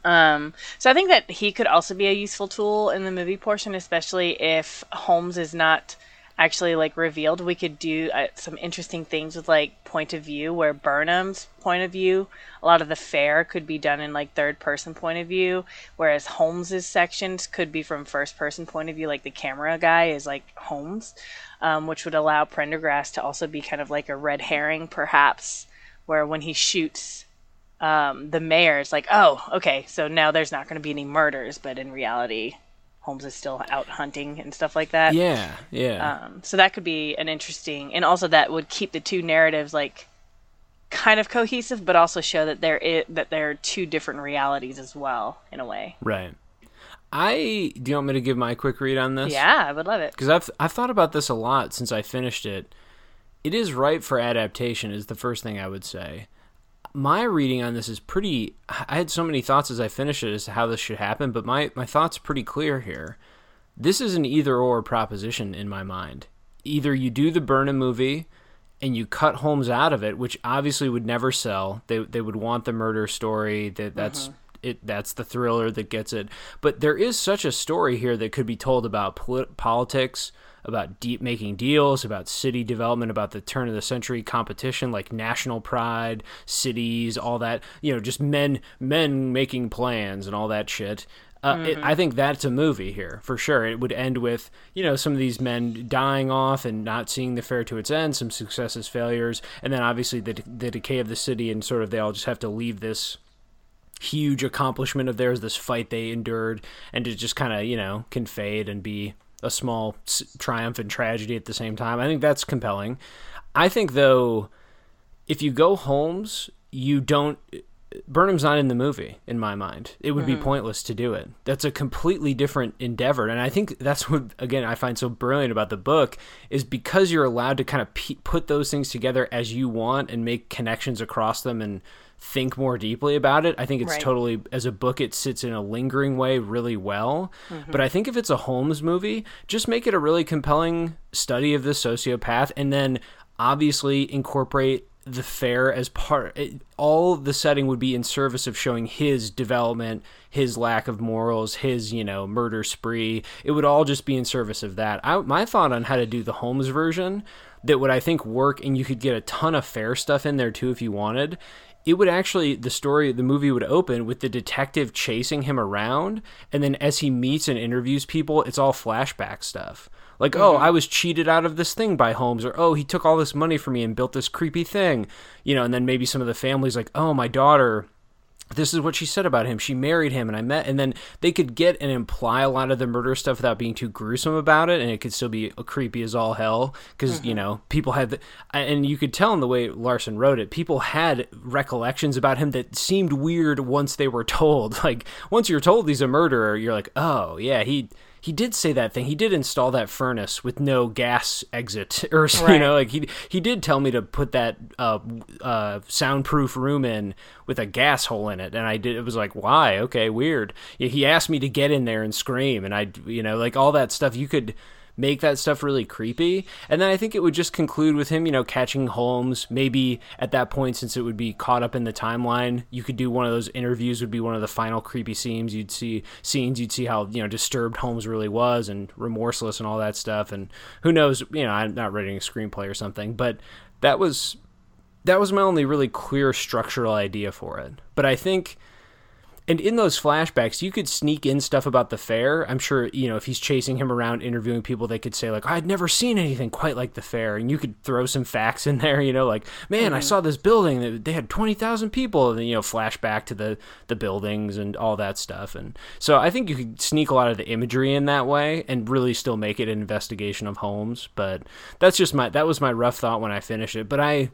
Um, so I think that he could also be a useful tool in the movie portion, especially if Holmes is not actually like revealed, we could do uh, some interesting things with like point of view, where Burnham's point of view, a lot of the fair could be done in like third person point of view, whereas Holmes's sections could be from first person point of view, like the camera guy is like Holmes, um, which would allow Prendergast to also be kind of like a red herring, perhaps, where when he shoots um, the mayor, it's like, oh, okay, so now there's not going to be any murders, but in reality, Holmes is still out hunting and stuff like that. Yeah, yeah. Um, so that could be an interesting, and also that would keep the two narratives like kind of cohesive, but also show that there is, that there are two different realities as well in a way. Right. I do you want me to give my quick read on this? Yeah, I would love it because I've I've thought about this a lot since I finished it. It is ripe for adaptation. Is the first thing I would say my reading on this is pretty. I had so many thoughts as I finished it as to how this should happen, but my my thoughts pretty clear here. This is an either or proposition in my mind. Either you do the Burnham movie and you cut Holmes out of it, which obviously would never sell. They they would want the murder story. That that's uh-huh. it. That's the thriller that gets it. But there is such a story here that could be told about polit- politics, about deep making deals, about city development, about the turn of the century competition, like national pride, cities, all that. You know, just men men making plans and all that shit. Uh, it, I think that's a movie here for sure. It would end with you know some of these men dying off and not seeing the fair to its end, some successes, failures, and then obviously the the decay of the city, and sort of they all just have to leave this huge accomplishment of theirs, this fight they endured, and to just kind of you know can fade and be a small s- triumph and tragedy at the same time. I think that's compelling. I think though, if you go Holmes, you don't. Burnham's not in the movie in my mind. It would be mm-hmm. pointless to do it. That's a completely different endeavor, and I think that's what again I find so brilliant about the book is because you're allowed to kind of pe- put those things together as you want and make connections across them and think more deeply about it. I think it's Right. totally as a book it sits in a lingering way really well. Mm-hmm. But I think if it's a Holmes movie, just make it a really compelling study of the sociopath and then obviously incorporate the fair as part it, all the setting would be in service of showing his development his lack of morals his you know murder spree it would all just be in service of that I, my thought on how to do the holmes version that would i think work and you could get a ton of fair stuff in there too if you wanted it would actually the story the movie would open with the detective chasing him around and then as he meets and interviews people it's all flashback stuff. Like oh mm-hmm. i was cheated out of this thing by holmes or oh he took all this money from me and built this creepy thing. You know and then maybe some of the families like oh my daughter this is what she said about him. She married him, and I met. And then they could get and imply a lot of the murder stuff without being too gruesome about it, and it could still be creepy as all hell because you mm-hmm. know people had, the, and you could tell in the way Larson wrote it, people had recollections about him that seemed weird once they were told. Like once you're told he's a murderer, you're like, oh yeah, he he did say that thing. He did install that furnace with no gas exit, or you know, like he he did tell me to put that uh, uh, soundproof room in with a gas hole in it, and I did. It was like, why? Okay, weird. He asked me to get in there and scream, and I, you know, like all that stuff. You could make that stuff really creepy, and then I think it would just conclude with him, you know, catching Holmes. Maybe at that point, since it would be caught up in the timeline, you could do one of those interviews. Would be one of the final creepy scenes. You'd see scenes. You'd see how you know disturbed Holmes really was and remorseless and all that stuff. And who knows? You know, I'm not writing a screenplay or something, but that was that was my only really clear structural idea for it. But I think and in those flashbacks, you could sneak in stuff about the fair. I'm sure, you know, if he's chasing him around interviewing people, they could say, like, I'd never seen anything quite like the fair. And you could throw some facts in there, you know, like, man, I mm-hmm. saw this building that they had 20,000 people. And you know, flashback to the, the buildings and all that stuff. And so I think you could sneak a lot of the imagery in that way and really still make it an investigation of Holmes. But that's just my, that was my rough thought when I finished it. But I,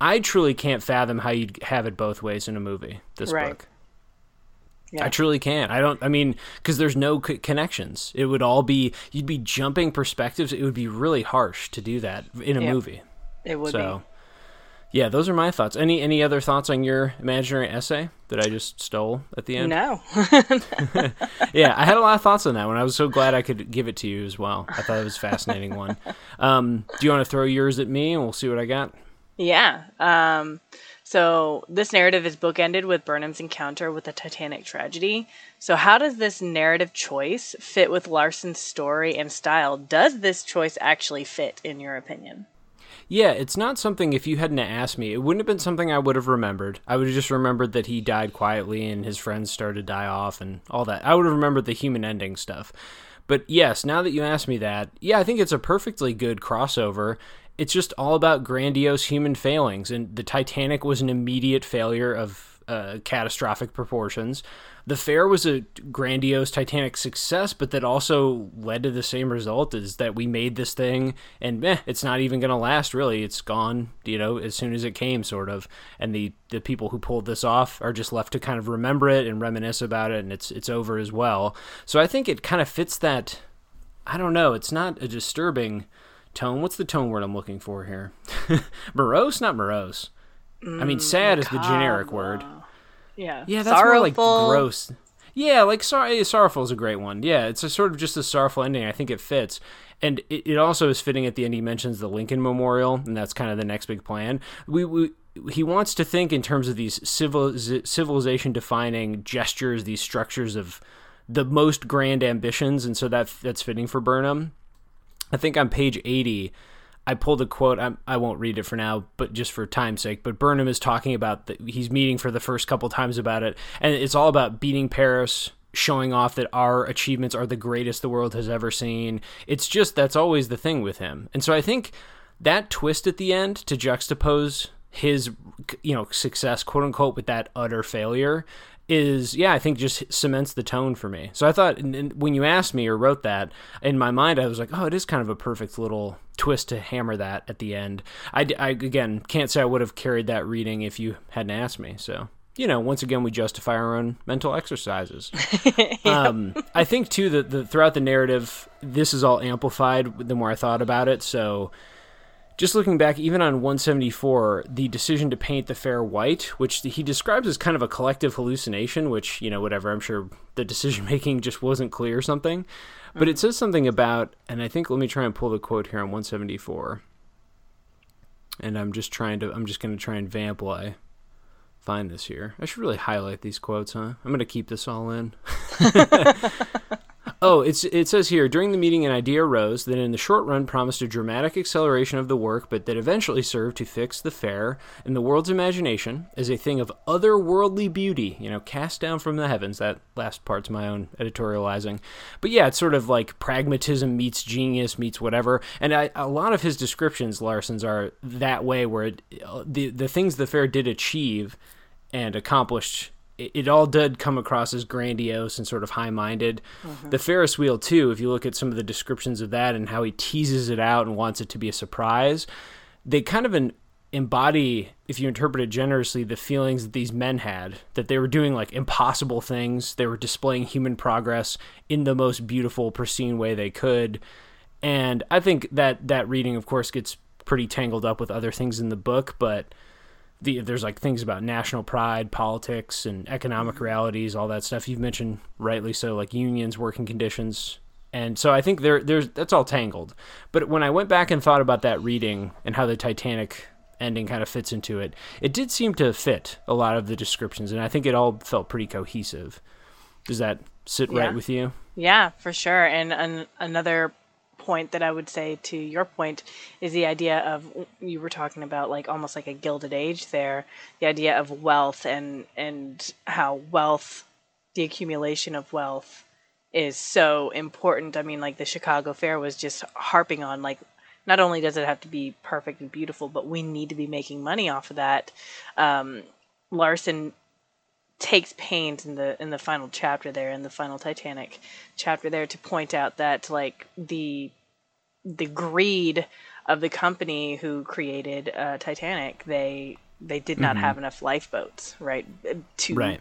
I truly can't fathom how you'd have it both ways in a movie, this Right. book. Yeah. I truly can't. I don't. I mean, because there's no c- connections. It would all be you'd be jumping perspectives. It would be really harsh to do that in a Yeah, movie. It would So, yeah, those are my thoughts. Any any other thoughts on your imaginary essay that I just stole at the end? No. Yeah, I had a lot of thoughts on that one. I was so glad I could give it to you as well. I thought it was a fascinating one. Um, do you want to throw yours at me and we'll see what I got? Yeah. Um, so this narrative is bookended with Burnham's encounter with the Titanic tragedy. So how does this narrative choice fit with Larson's story and style? Does this choice actually fit, in your opinion? Yeah, it's not something. If you hadn't asked me, it wouldn't have been something I would have remembered. I would have just remembered that he died quietly and his friends started to die off and all that. I would have remembered the human ending stuff. But yes, now that you ask me that, yeah, I think it's a perfectly good crossover. It's just all about grandiose human failings, and the Titanic was an immediate failure of uh, catastrophic proportions. The fair was a grandiose Titanic success, but that also led to the same result: is that we made this thing, and meh, it's not even going to last. Really, it's gone. You know, as soon as it came, sort of. And the the people who pulled this off are just left to kind of remember it and reminisce about it, and it's it's over as well. So I think it kind of fits that. I don't know. It's not a disturbing tone. What's the tone word I'm looking for here? morose, not morose. I mean, mm, sad is the generic word. Yeah. Yeah, that's Sorrowful. more like gross. Yeah, like sorry, sorrowful is a great one. Yeah, it's a sort of just a sorrowful ending. I think it fits, and it, it also is fitting at the end. He mentions the Lincoln Memorial, and that's kind of the next big plan. We, we he wants to think in terms of these civil civilization defining gestures, these structures of the most grand ambitions, and so that that's fitting for Burnham. I think on page 80, I pulled a quote. I'm, I won't read it for now, but just for time's sake. But Burnham is talking about that he's meeting for the first couple times about it, and it's all about beating Paris, showing off that our achievements are the greatest the world has ever seen. It's just that's always the thing with him. And so I think that twist at the end to juxtapose his you know success quote unquote with that utter failure is yeah i think just cements the tone for me so i thought and, and when you asked me or wrote that in my mind i was like oh it is kind of a perfect little twist to hammer that at the end i, I again can't say i would have carried that reading if you hadn't asked me so you know, once again, we justify our own mental exercises. yep. um, I think too that the, throughout the narrative, this is all amplified the more I thought about it. So, just looking back, even on 174, the decision to paint the fair white, which he describes as kind of a collective hallucination, which you know, whatever. I'm sure the decision making just wasn't clear or something, but mm-hmm. it says something about, and I think let me try and pull the quote here on 174. And I'm just trying to, I'm just going to try and vamp while I find this here. I should really highlight these quotes, huh? I'm going to keep this all in. oh, it's it says here during the meeting an idea arose that in the short run promised a dramatic acceleration of the work, but that eventually served to fix the fair in the world's imagination as a thing of otherworldly beauty, you know, cast down from the heavens. That last part's my own editorializing. But yeah, it's sort of like pragmatism meets genius meets whatever. And I, a lot of his descriptions, Larson's, are that way where it, uh, the the things the fair did achieve and accomplished it, it all did come across as grandiose and sort of high-minded. Mm-hmm. The Ferris wheel too, if you look at some of the descriptions of that and how he teases it out and wants it to be a surprise, they kind of an, embody, if you interpret it generously, the feelings that these men had that they were doing like impossible things. They were displaying human progress in the most beautiful, pristine way they could. And I think that that reading, of course, gets pretty tangled up with other things in the book, but the, there's like things about national pride, politics, and economic mm-hmm. realities, all that stuff you've mentioned rightly so, like unions, working conditions, and so I think there there's that's all tangled. But when I went back and thought about that reading and how the Titanic ending kind of fits into it, it did seem to fit a lot of the descriptions, and I think it all felt pretty cohesive. Does that sit yeah. right with you? Yeah, for sure. And an, another point that I would say to your point is the idea of you were talking about like almost like a gilded age there, the idea of wealth and and how wealth, the accumulation of wealth is so important. I mean, like the Chicago Fair was just harping on like not only does it have to be perfect and beautiful, but we need to be making money off of that. Um, Larson takes pains in the in the final chapter there in the final Titanic chapter there to point out that like the the greed of the company who created uh, Titanic they they did not mm-hmm. have enough lifeboats right to right.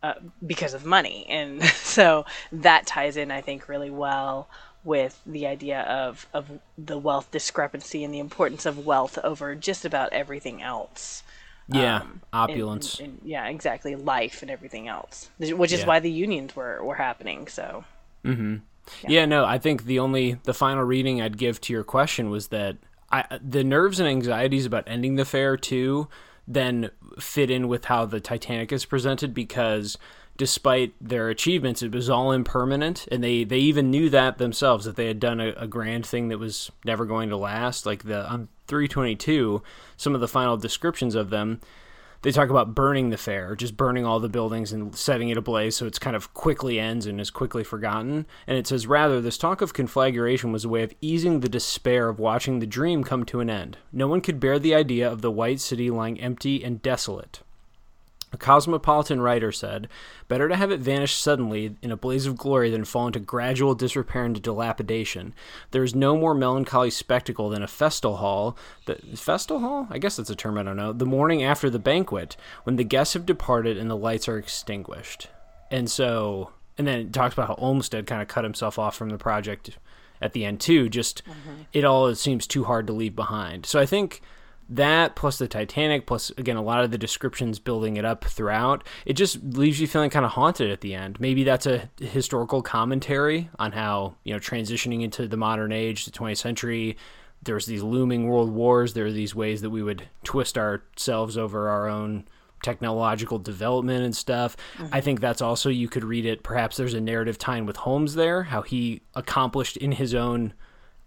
Uh, because of money and so that ties in I think really well with the idea of of the wealth discrepancy and the importance of wealth over just about everything else yeah, um, opulence. yeah, exactly. Life and everything else, which is yeah. why the unions were were happening. So. Hmm. Yeah. yeah. No, I think the only the final reading I'd give to your question was that I the nerves and anxieties about ending the fair too then fit in with how the Titanic is presented because despite their achievements, it was all impermanent, and they they even knew that themselves that they had done a, a grand thing that was never going to last. Like the on 322, some of the final descriptions of them, they talk about burning the fair, just burning all the buildings and setting it ablaze so it's kind of quickly ends and is quickly forgotten. And it says, rather, this talk of conflagration was a way of easing the despair of watching the dream come to an end. No one could bear the idea of the white city lying empty and desolate. A cosmopolitan writer said, Better to have it vanish suddenly in a blaze of glory than fall into gradual disrepair and dilapidation. There is no more melancholy spectacle than a festal hall. The festal hall? I guess that's a term I don't know. The morning after the banquet, when the guests have departed and the lights are extinguished. And so, and then it talks about how Olmsted kind of cut himself off from the project at the end too. Just mm-hmm. it all it seems too hard to leave behind. So I think that plus the Titanic, plus again a lot of the descriptions building it up throughout, it just leaves you feeling kind of haunted at the end. Maybe that's a historical commentary on how you know transitioning into the modern age, the 20th century. There's these looming world wars. There are these ways that we would twist ourselves over our own technological development and stuff. Mm-hmm. I think that's also you could read it. Perhaps there's a narrative tying with Holmes there, how he accomplished in his own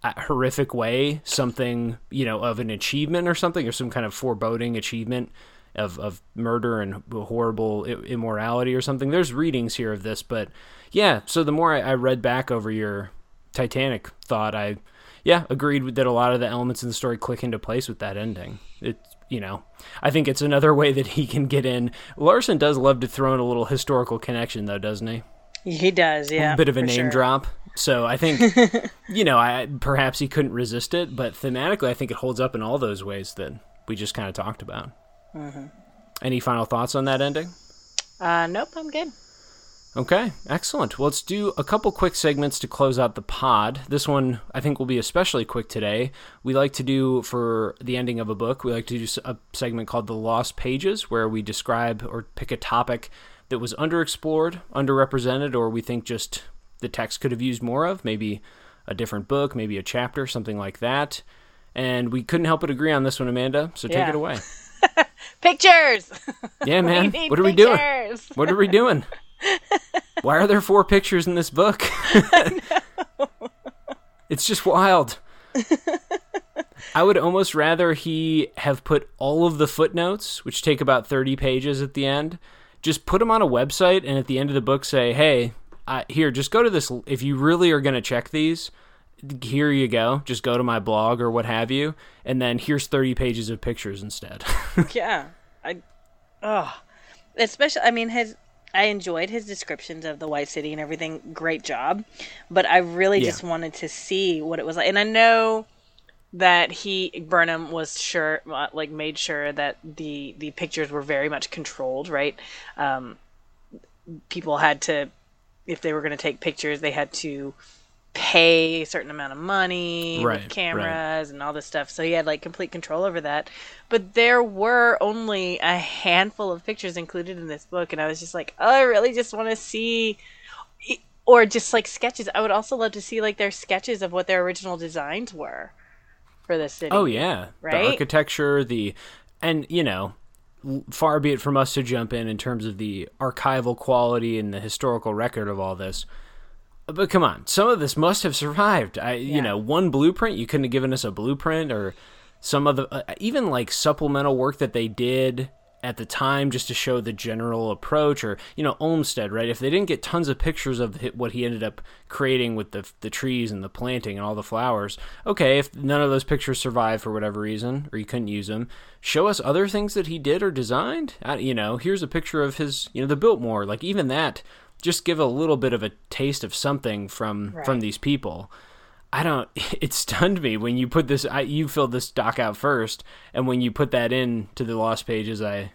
horrific way something you know of an achievement or something or some kind of foreboding achievement of, of murder and horrible immorality or something. There's readings here of this, but yeah. So the more I, I read back over your Titanic thought, I yeah agreed that a lot of the elements in the story click into place with that ending. It you know, I think it's another way that he can get in. Larson does love to throw in a little historical connection, though, doesn't he? He does, yeah. A bit of a name sure. drop. So I think, you know, I perhaps he couldn't resist it, but thematically, I think it holds up in all those ways that we just kind of talked about. Mm-hmm. Any final thoughts on that ending? Uh, nope, I'm good. Okay, excellent. Well, let's do a couple quick segments to close out the pod. This one I think will be especially quick today. We like to do for the ending of a book, we like to do a segment called The Lost Pages, where we describe or pick a topic that was underexplored, underrepresented, or we think just the text could have used more of, maybe a different book, maybe a chapter, something like that. And we couldn't help but agree on this one, Amanda, so take Yeah. it away. Pictures! Yeah, man. What are we doing? pictures. What are we doing? Why are there four pictures in this book? it's just wild. I would almost rather he have put all of the footnotes, which take about 30 pages at the end, just put them on a website and at the end of the book say, hey, uh, here, just go to this. If you really are going to check these, here you go. Just go to my blog or what have you. And then here's 30 pages of pictures instead. yeah. I, oh. Especially, I mean, his. I enjoyed his descriptions of the White City and everything. Great job. But I really Yeah. just wanted to see what it was like. And I know that he Burnham was sure uh, like made sure that the the pictures were very much controlled, right? Um people had to if they were going to take pictures, they had to pay a certain amount of money Right, right. with cameras and all this stuff. So he had like complete control over that. But there were only a handful of pictures included in this book, and I was just like, oh, I really just want to see, or just like sketches. I would also love to see like their sketches of what their original designs were for the city. Oh yeah, Right? the architecture, the and you know, far be it from us to jump in in terms of the archival quality and the historical record of all this. But come on, some of this must have survived. I, you know, one blueprint you couldn't have given us a blueprint or some of the uh, even like supplemental work that they did at the time just to show the general approach or you know Olmsted right? If they didn't get tons of pictures of what he ended up creating with the the trees and the planting and all the flowers okay if none of those pictures survive for whatever reason or you couldn't use them show us other things that he did or designed? Uh, you know here's a picture of his you know the Biltmore. Like even that just give a little bit of a taste of something from from these people I don't. It stunned me when you put this. I, you filled this doc out first, and when you put that in to the lost pages, I,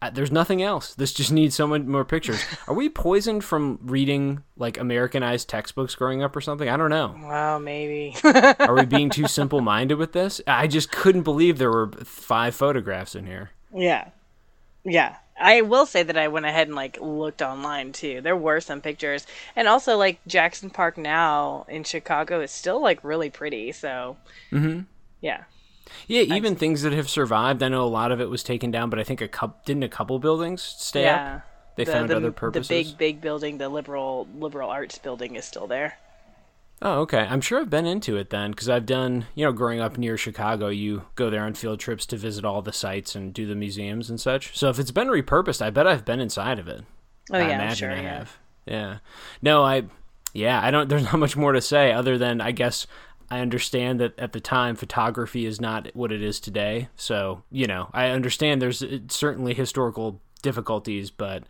I there's nothing else. This just needs so many more pictures. Are we poisoned from reading like Americanized textbooks growing up or something? I don't know. Well, maybe. Are we being too simple minded with this? I just couldn't believe there were five photographs in here. yeah. Yeah. I will say that I went ahead and like looked online too. There were some pictures. And also like Jackson Park now in Chicago is still like really pretty, so Mm-hmm. yeah. Yeah, even things that have survived. I know a lot of it was taken down, but I think a couple didn't a couple buildings stay yeah. up. They the, found the, other purposes. The big big building, the liberal liberal arts building is still there. Oh, okay. I'm sure I've been into it then, because I've done, you know, growing up near Chicago, you go there on field trips to visit all the sites and do the museums and such. So if it's been repurposed, I bet I've been inside of it. Oh I yeah, I'm imagine sure. I yeah. have. Yeah. No, I, yeah, I don't, there's not much more to say other than I guess I understand that at the time photography is not what it is today. So, you know, I understand there's uh, certainly historical difficulties, but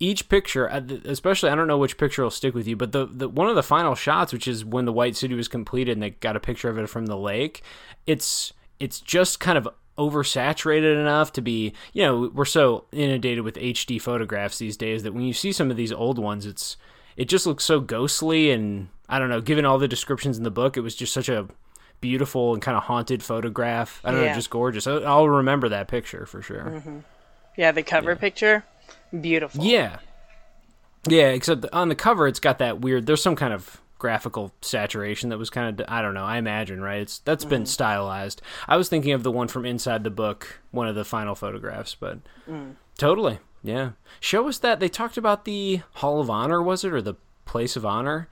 each picture, especially I don't know which picture will stick with you, but the, the one of the final shots, which is when the White City was completed and they got a picture of it from the lake, it's it's just kind of oversaturated enough to be, you know, we're so inundated with HD photographs these days that when you see some of these old ones, it's it just looks so ghostly and I don't know, given all the descriptions in the book, it was just such a beautiful and kind of haunted photograph. I don't know, just gorgeous. I- I'll remember that picture for sure. Mm-hmm. Yeah, the cover picture, beautiful. Yeah. Yeah, except on the cover it's got that weird there's some kind of graphical saturation that was kind of I don't know, I imagine, right? It's that's been mm-hmm. stylized. I was thinking of the one from inside the book, one of the final photographs, but mm. totally. Yeah. Show us that they talked about the Hall of Honor was it or the place of honor?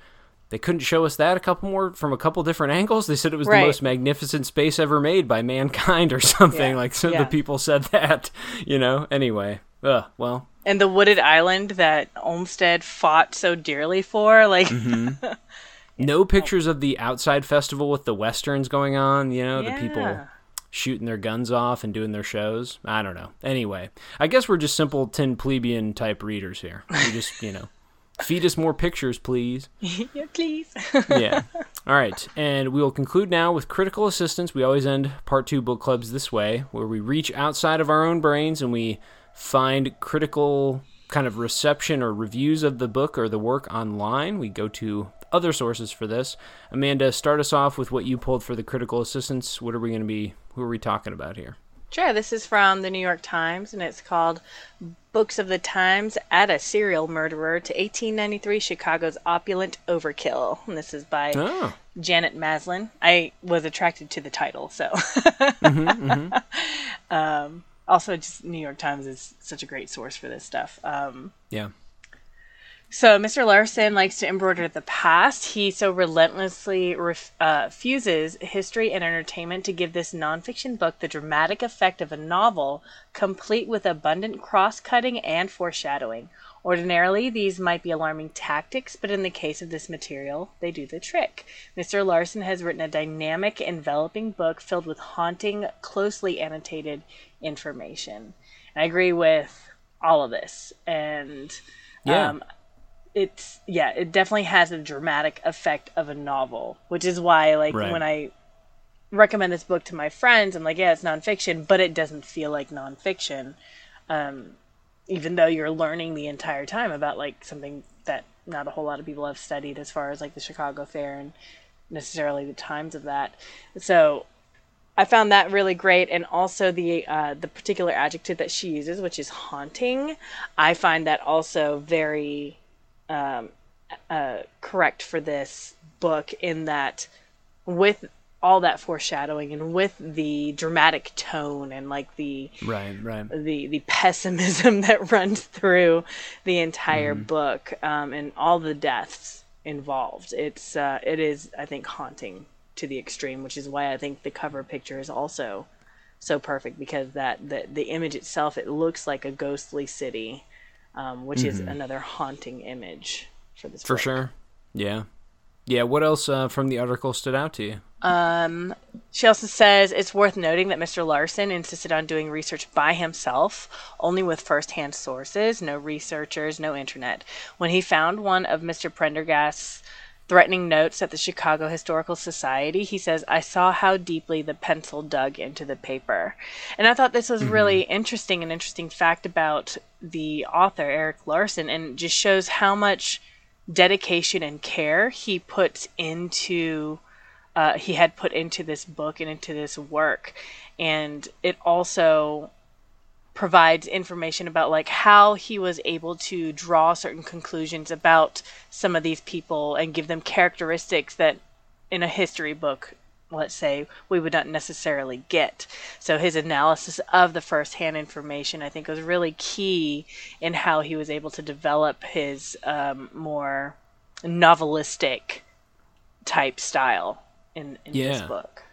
they couldn't show us that a couple more from a couple different angles. They said it was Right. the most magnificent space ever made by mankind or something. Yeah, Like some yeah. of the people said that, you know. Anyway, uh, well, And the wooded island that Olmsted fought so dearly for, like, Mm-hmm. no pictures of the outside festival with the westerns going on. You know, the people shooting their guns off and doing their shows. I don't know. Anyway, I guess we're just simpleton plebeian type readers here. We just, you know, feed us more pictures, please. yeah, please. yeah. All right. And we will conclude now with critical assistance. We always end part two book clubs this way, where we reach outside of our own brains and we find critical kind of reception or reviews of the book or the work online. We go to other sources for this. Amanda, start us off with what you pulled for the critical assistance. What are we going to be, who are we talking about here? Sure, this is from the New York Times, and it's called Books of the Times Add a Serial Murderer to 1893 Chicago's Opulent Overkill. And this is by Oh, Janet Maslin. I was attracted to the title, so. um, also, just New York Times is such a great source for this stuff. Um, yeah. so, Mr. Larson likes to embroider the past. He so relentlessly ref- uh, fuses history and entertainment to give this nonfiction book the dramatic effect of a novel, complete with abundant cross cutting and foreshadowing. Ordinarily, these might be alarming tactics, but in the case of this material, they do the trick. Mr. Larson has written a dynamic, enveloping book filled with haunting, closely annotated information. And I agree with all of this. And Yeah. um, it's yeah it definitely has a dramatic effect of a novel which is why like Right. when i recommend this book to my friends i'm like yeah it's nonfiction but it doesn't feel like nonfiction um, even though you're learning the entire time about like something that not a whole lot of people have studied as far as like the chicago fair and necessarily the times of that so I found that really great, and also the uh, the particular adjective that she uses, which is haunting. I find that also very um, uh, correct for this book in that with all that foreshadowing and with the dramatic tone and like the Right, right. the the pessimism that runs through the entire book um, and all the deaths involved. It's uh, it is I think haunting to the extreme, which is why I think the cover picture is also so perfect because that the the image itself it looks like a ghostly city, um, which is another haunting image for this For book. sure. Yeah. Yeah. What else uh, from the article stood out to you? She also says it's worth noting that Mr. Larson insisted on doing research by himself, only with first-hand sources, no researchers, no internet. When he found one of Mr. Prendergast's threatening notes at the Chicago Historical Society, he says, I saw how deeply the pencil dug into the paper. And I thought this was really interesting, an interesting fact about the author, Erik Larson, and just shows how much dedication and care he puts into uh, he had put into this book and into this work. And it also provides information about like how he was able to draw certain conclusions about some of these people and give them characteristics that in a history book let's say we would not necessarily get. So his analysis of the first-hand information i think was really key in how he was able to develop his um, more novelistic type style in, in this book.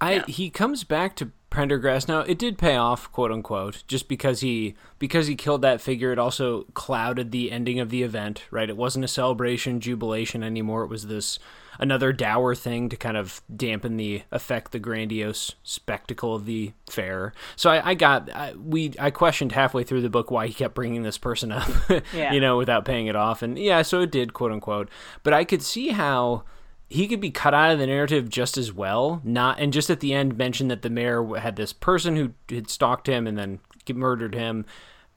I he comes back to Prendergast. Now it did pay off, quote unquote, just because he because he killed that figure. It also clouded the ending of the event. Right? It wasn't a celebration, jubilation anymore. It was this another dour thing to kind of dampen the effect, the grandiose spectacle of the fair. So I, I got I, we I questioned halfway through the book why he kept bringing this person up, Yeah. you know, without paying it off. And yeah, so it did, quote unquote. But I could see how he could be cut out of the narrative just as well. Not and just at the end mention that the mayor had this person who had stalked him and then murdered him.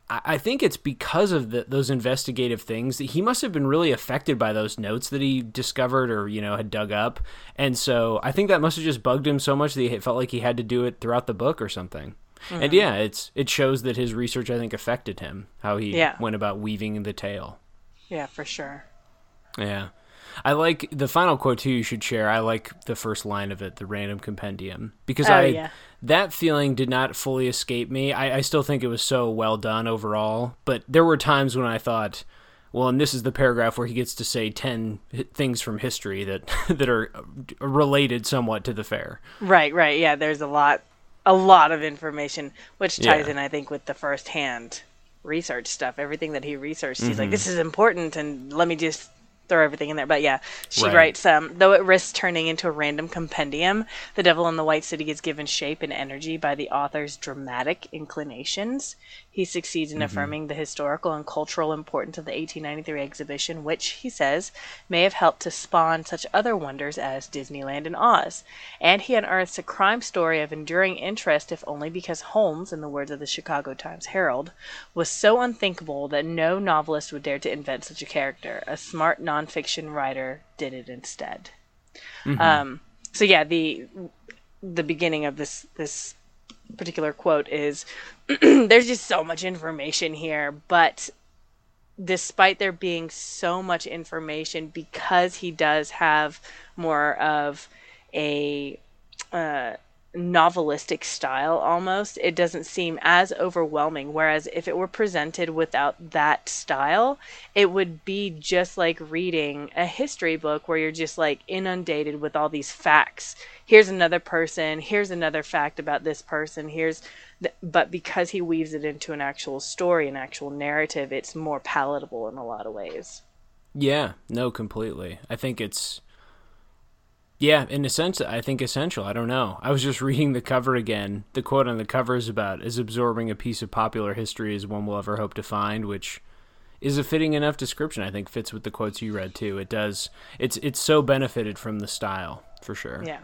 I I think it's because of the, those investigative things that he must have been really affected by those notes that he discovered or you know had dug up, and so I think that must have just bugged him so much that he felt like he had to do it throughout the book or something. And hmm. yeah, it's it shows that his research I think affected him how he Yeah. went about weaving the tale. yeah for sure Yeah. I like the final quote too you should share. I like the first line of it, the random compendium. Because Oh, I yeah. that feeling did not fully escape me. I, I still think it was so well done overall. But there were times when I thought, well, and this is the paragraph where he gets to say 10 things from history that that are related somewhat to the fair. Right, right. Yeah, there's a lot a lot of information which ties Yeah. in I think with the first-hand research stuff. Everything that he researched, he's like mm-hmm. this is important and let me just throw everything in there. But yeah, she Right. writes um though it risks turning into a random compendium, The Devil in the White City is given shape and energy by the author's dramatic inclinations. He succeeds in affirming the historical and cultural importance of the 1893 exhibition, which, he says, may have helped to spawn such other wonders as Disneyland and Oz. And he unearths a crime story of enduring interest, if only because Holmes, in the words of the Chicago Times Herald, was so unthinkable that no novelist would dare to invent such a character. A smart nonfiction writer did it instead. Um, so yeah, the the beginning of this this particular quote is there's just so much information here, but despite there being so much information, because he does have more of a uh, novelistic style almost, it doesn't seem as overwhelming. Whereas if it were presented without that style, it would be just like reading a history book where you're just like inundated with all these facts. Here's another person, here's another fact about this person, here's. th- But because he weaves it into an actual story, an actual narrative, it's more palatable in a lot of ways. Yeah, no, completely. I think it's yeah, in a sense, I think essential. I don't know. I was just reading the cover again. The quote on the cover is about as absorbing a piece of popular history as one will ever hope to find, which is a fitting enough description. I think fits with the quotes you read too. It does. It's it's so benefited from the style for sure. Yeah,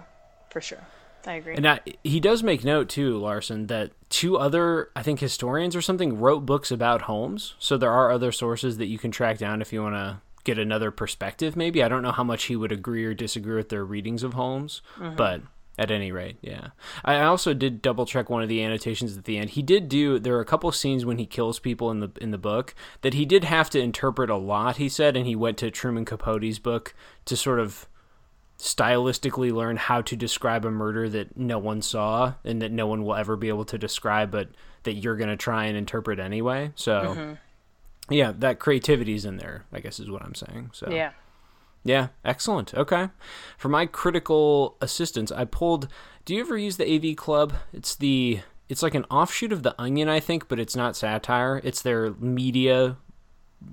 for sure. I agree. And I, he does make note too, Larson, that two other, I think, historians or something wrote books about Holmes. So there are other sources that you can track down if you want to get another perspective. Maybe I don't know how much he would agree or disagree with their readings of Holmes, mm-hmm. but at any rate, yeah. I also did double check one of the annotations at the end. He did do. There are a couple scenes when he kills people in the in the book that he did have to interpret a lot. He said, and he went to Truman Capote's book to sort of stylistically learn how to describe a murder that no one saw and that no one will ever be able to describe but that you're going to try and interpret anyway so mm-hmm. Yeah that creativity's in there i guess is what i'm saying so. Yeah. yeah excellent okay. For my critical assistance i pulled do you ever use the av club? It's the it's like an offshoot of the onion i think but it's not satire. It's their media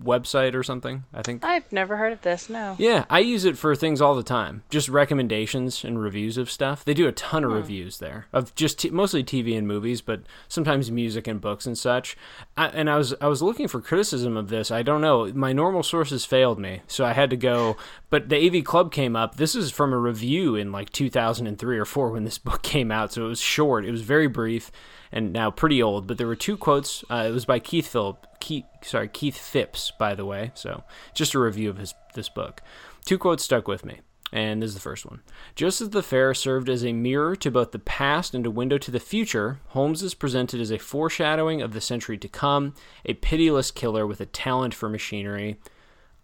website or something i think I've never heard of this. No. yeah, I use it for things all the time. Just recommendations and reviews of stuff. They do a ton of reviews there of just t- mostly TV and movies, but sometimes music and books and such. I, and I was I was looking for criticism of this. I don't know. My normal sources failed me, so I had to go. But the AV Club came up. This is from a review in like 2003 or four when this book came out, so it was short. It was very brief and now pretty old. But there were two quotes. Uh, it was by Keith Philip. Keith, sorry, Keith Phipps, by the way. So just a review of his this book. Two quotes stuck with me. And this is the first one. Just as the fair served as a mirror to both the past and a window to the future, Holmes is presented as a foreshadowing of the century to come, a pitiless killer with a talent for machinery.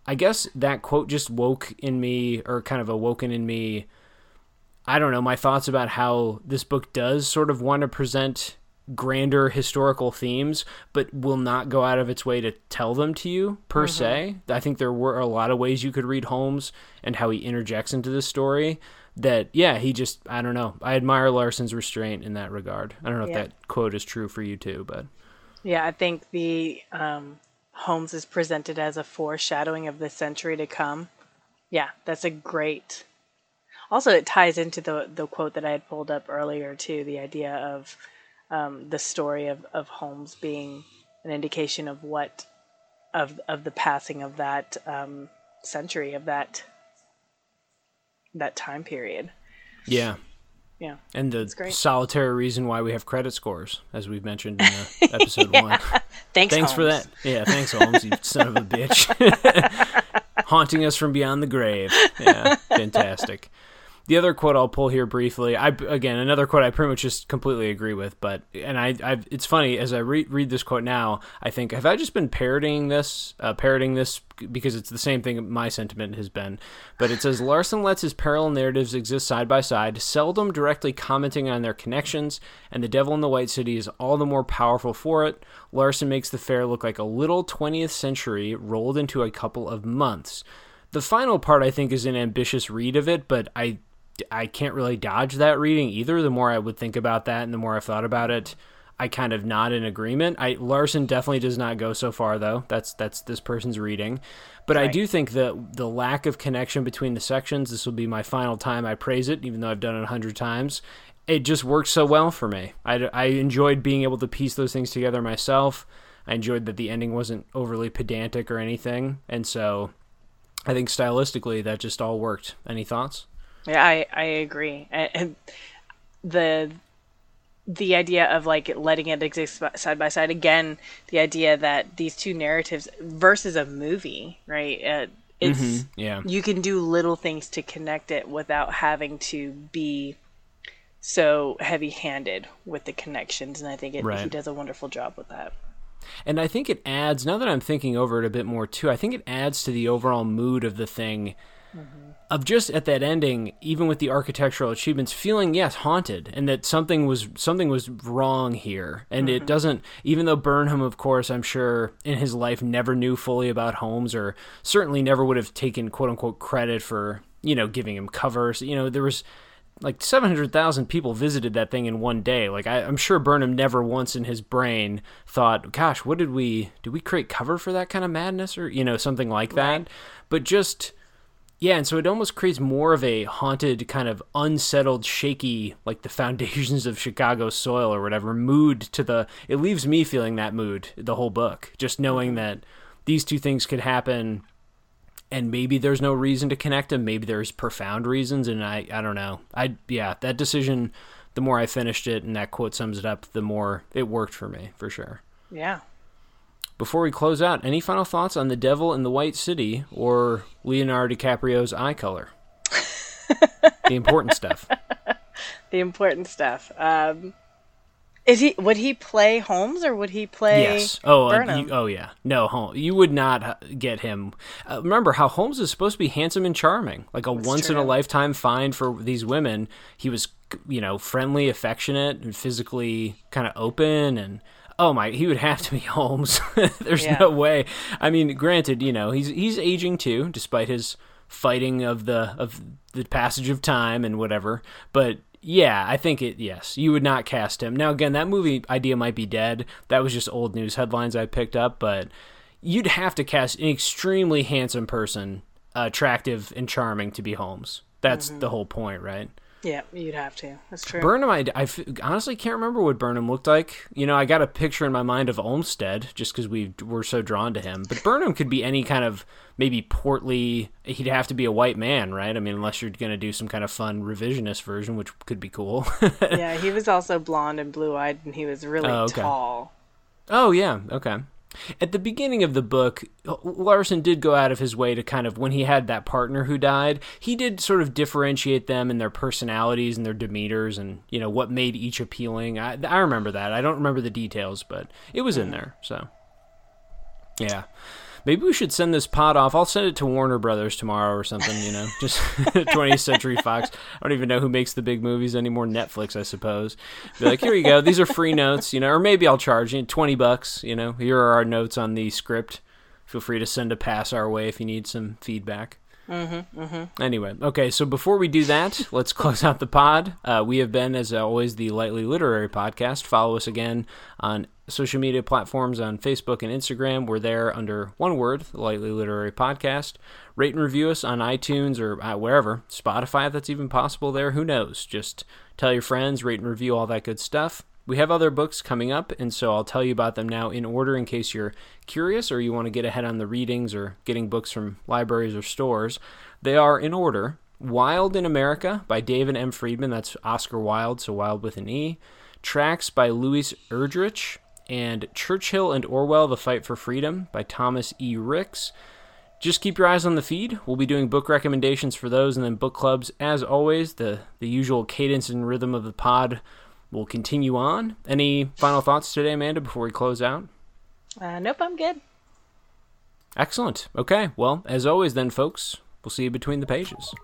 I guess that quote just woke in me, or kind of awoken in me, I don't know, my thoughts about how this book does sort of want to present grander historical themes, but will not go out of its way to tell them to you per se. I think there were a lot of ways you could read Holmes and how he interjects into the story. That yeah, he just I don't know. I admire Larson's restraint in that regard. I don't know Yeah. if that quote is true for you too, but Yeah, I think the um, Holmes is presented as a foreshadowing of the century to come. Yeah, that's a great. Also, it ties into the the quote that I had pulled up earlier too. The idea of um, the story of, of Holmes being an indication of what of of the passing of that um, century of that that time period. yeah. Yeah, And the solitary reason why we have credit scores, as we've mentioned in episode one. thanks. Thanks for that. Yeah, thanks, Holmes, you son of a bitch. Haunting us from beyond the grave. Yeah, fantastic. The other quote I'll pull here briefly. I again another quote I pretty much just completely agree with. But and I, I it's funny as I re- read this quote now. I think have I just been parroting this, uh, parroting this because it's the same thing my sentiment has been. But it says Larson lets his parallel narratives exist side by side, seldom directly commenting on their connections, and the Devil in the White City is all the more powerful for it. Larson makes the fair look like a little 20th century rolled into a couple of months. The final part I think is an ambitious read of it, but I I can't really dodge that reading either. The more I would think about that and the more I've thought about it, I kind of nod in agreement. I Larson definitely does not go so far though. That's that's this person's reading. But right. I do think that the lack of connection between the sections, this will be my final time I praise it, even though I've done it a hundred times. It just works so well for me. I, I enjoyed being able to piece those things together myself. I enjoyed that the ending wasn't overly pedantic or anything. And so I think stylistically that just all worked. Any thoughts? Yeah, I I agree. And the the idea of like letting it exist side by side again, the idea that these two narratives versus a movie, right? Uh, it's mm-hmm. yeah. You can do little things to connect it without having to be so heavy-handed with the connections, and I think it, right. he does a wonderful job with that. And I think it adds, now that I'm thinking over it a bit more too, I think it adds to the overall mood of the thing Mm-hmm. Of just at that ending, even with the architectural achievements, feeling yes haunted, and that something was something was wrong here, and mm-hmm. it doesn't. Even though Burnham, of course, I'm sure in his life never knew fully about Holmes, or certainly never would have taken quote unquote credit for you know giving him covers. You know there was like 700,000 people visited that thing in one day. Like I, am sure Burnham never once in his brain thought, "Gosh, what did we did we create cover for that kind of madness or you know something like that?" Right. But just yeah, and so it almost creates more of a haunted, kind of unsettled, shaky, like the foundations of Chicago soil or whatever mood to the. It leaves me feeling that mood the whole book, just knowing that these two things could happen, and maybe there's no reason to connect them. Maybe there's profound reasons, and I, I don't know. I, yeah, that decision. The more I finished it, and that quote sums it up, the more it worked for me for sure. Yeah, before we close out, any final thoughts on The Devil in the White City or Leonardo DiCaprio's eye color? the important stuff. The important stuff. Um, is he? Would he play Holmes or would he play? Yes. Oh, uh, you, oh yeah. No, Holmes. You would not get him. Uh, remember how Holmes is supposed to be handsome and charming, like a once in a lifetime find for these women. He was, you know, friendly, affectionate, and physically kind of open and oh my, he would have to be Holmes. There's yeah. no way. I mean, granted, you know, he's he's aging too, despite his fighting of the of the passage of time and whatever. But yeah, I think it. Yes, you would not cast him. Now, again, that movie idea might be dead. That was just old news headlines I picked up. But you'd have to cast an extremely handsome person, attractive and charming, to be Holmes. That's mm-hmm. the whole point, right? Yeah, you'd have to. That's true. Burnham, I, I honestly can't remember what Burnham looked like. You know, I got a picture in my mind of Olmsted just because we were so drawn to him. But Burnham could be any kind of maybe portly. He'd have to be a white man, right? I mean, unless you're going to do some kind of fun revisionist version, which could be cool. yeah, he was also blonde and blue eyed, and he was really oh, okay. tall. Oh yeah, okay. At the beginning of the book, Larson did go out of his way to kind of, when he had that partner who died, he did sort of differentiate them in their personalities and their demeanors and, you know, what made each appealing. I, I remember that. I don't remember the details, but it was in mm. there, so. Yeah. Maybe we should send this pod off. I'll send it to Warner Brothers tomorrow or something, you know, just 20th Century Fox. I don't even know who makes the big movies anymore. Netflix, I suppose. Be like, here you go. These are free notes, you know, or maybe I'll charge you 20 bucks, you know. Here are our notes on the script. Feel free to send a pass our way if you need some feedback. Mm-hmm, mm-hmm. Anyway, okay, so before we do that, let's close out the pod. Uh, we have been, as always, the Lightly Literary Podcast. Follow us again on social media platforms on Facebook and Instagram. We're there under one word, the Lightly Literary Podcast. Rate and review us on iTunes or uh, wherever. Spotify, if that's even possible there. Who knows? Just tell your friends, rate and review, all that good stuff. We have other books coming up, and so I'll tell you about them now in order in case you're curious or you want to get ahead on the readings or getting books from libraries or stores. They are in order Wilde in America by David M. Friedman, that's Oscar Wilde, so Wild with an E. Tracks by Louise Erdrich, and Churchill and Orwell The Fight for Freedom by Thomas E. Ricks. just keep your eyes on the feed. We'll be doing book recommendations for those and then book clubs. As always, the, the usual cadence and rhythm of the pod will continue on. Any final thoughts today, Amanda, before we close out? Uh, nope, I'm good. Excellent. Okay, well, as always, then, folks, we'll see you between the pages.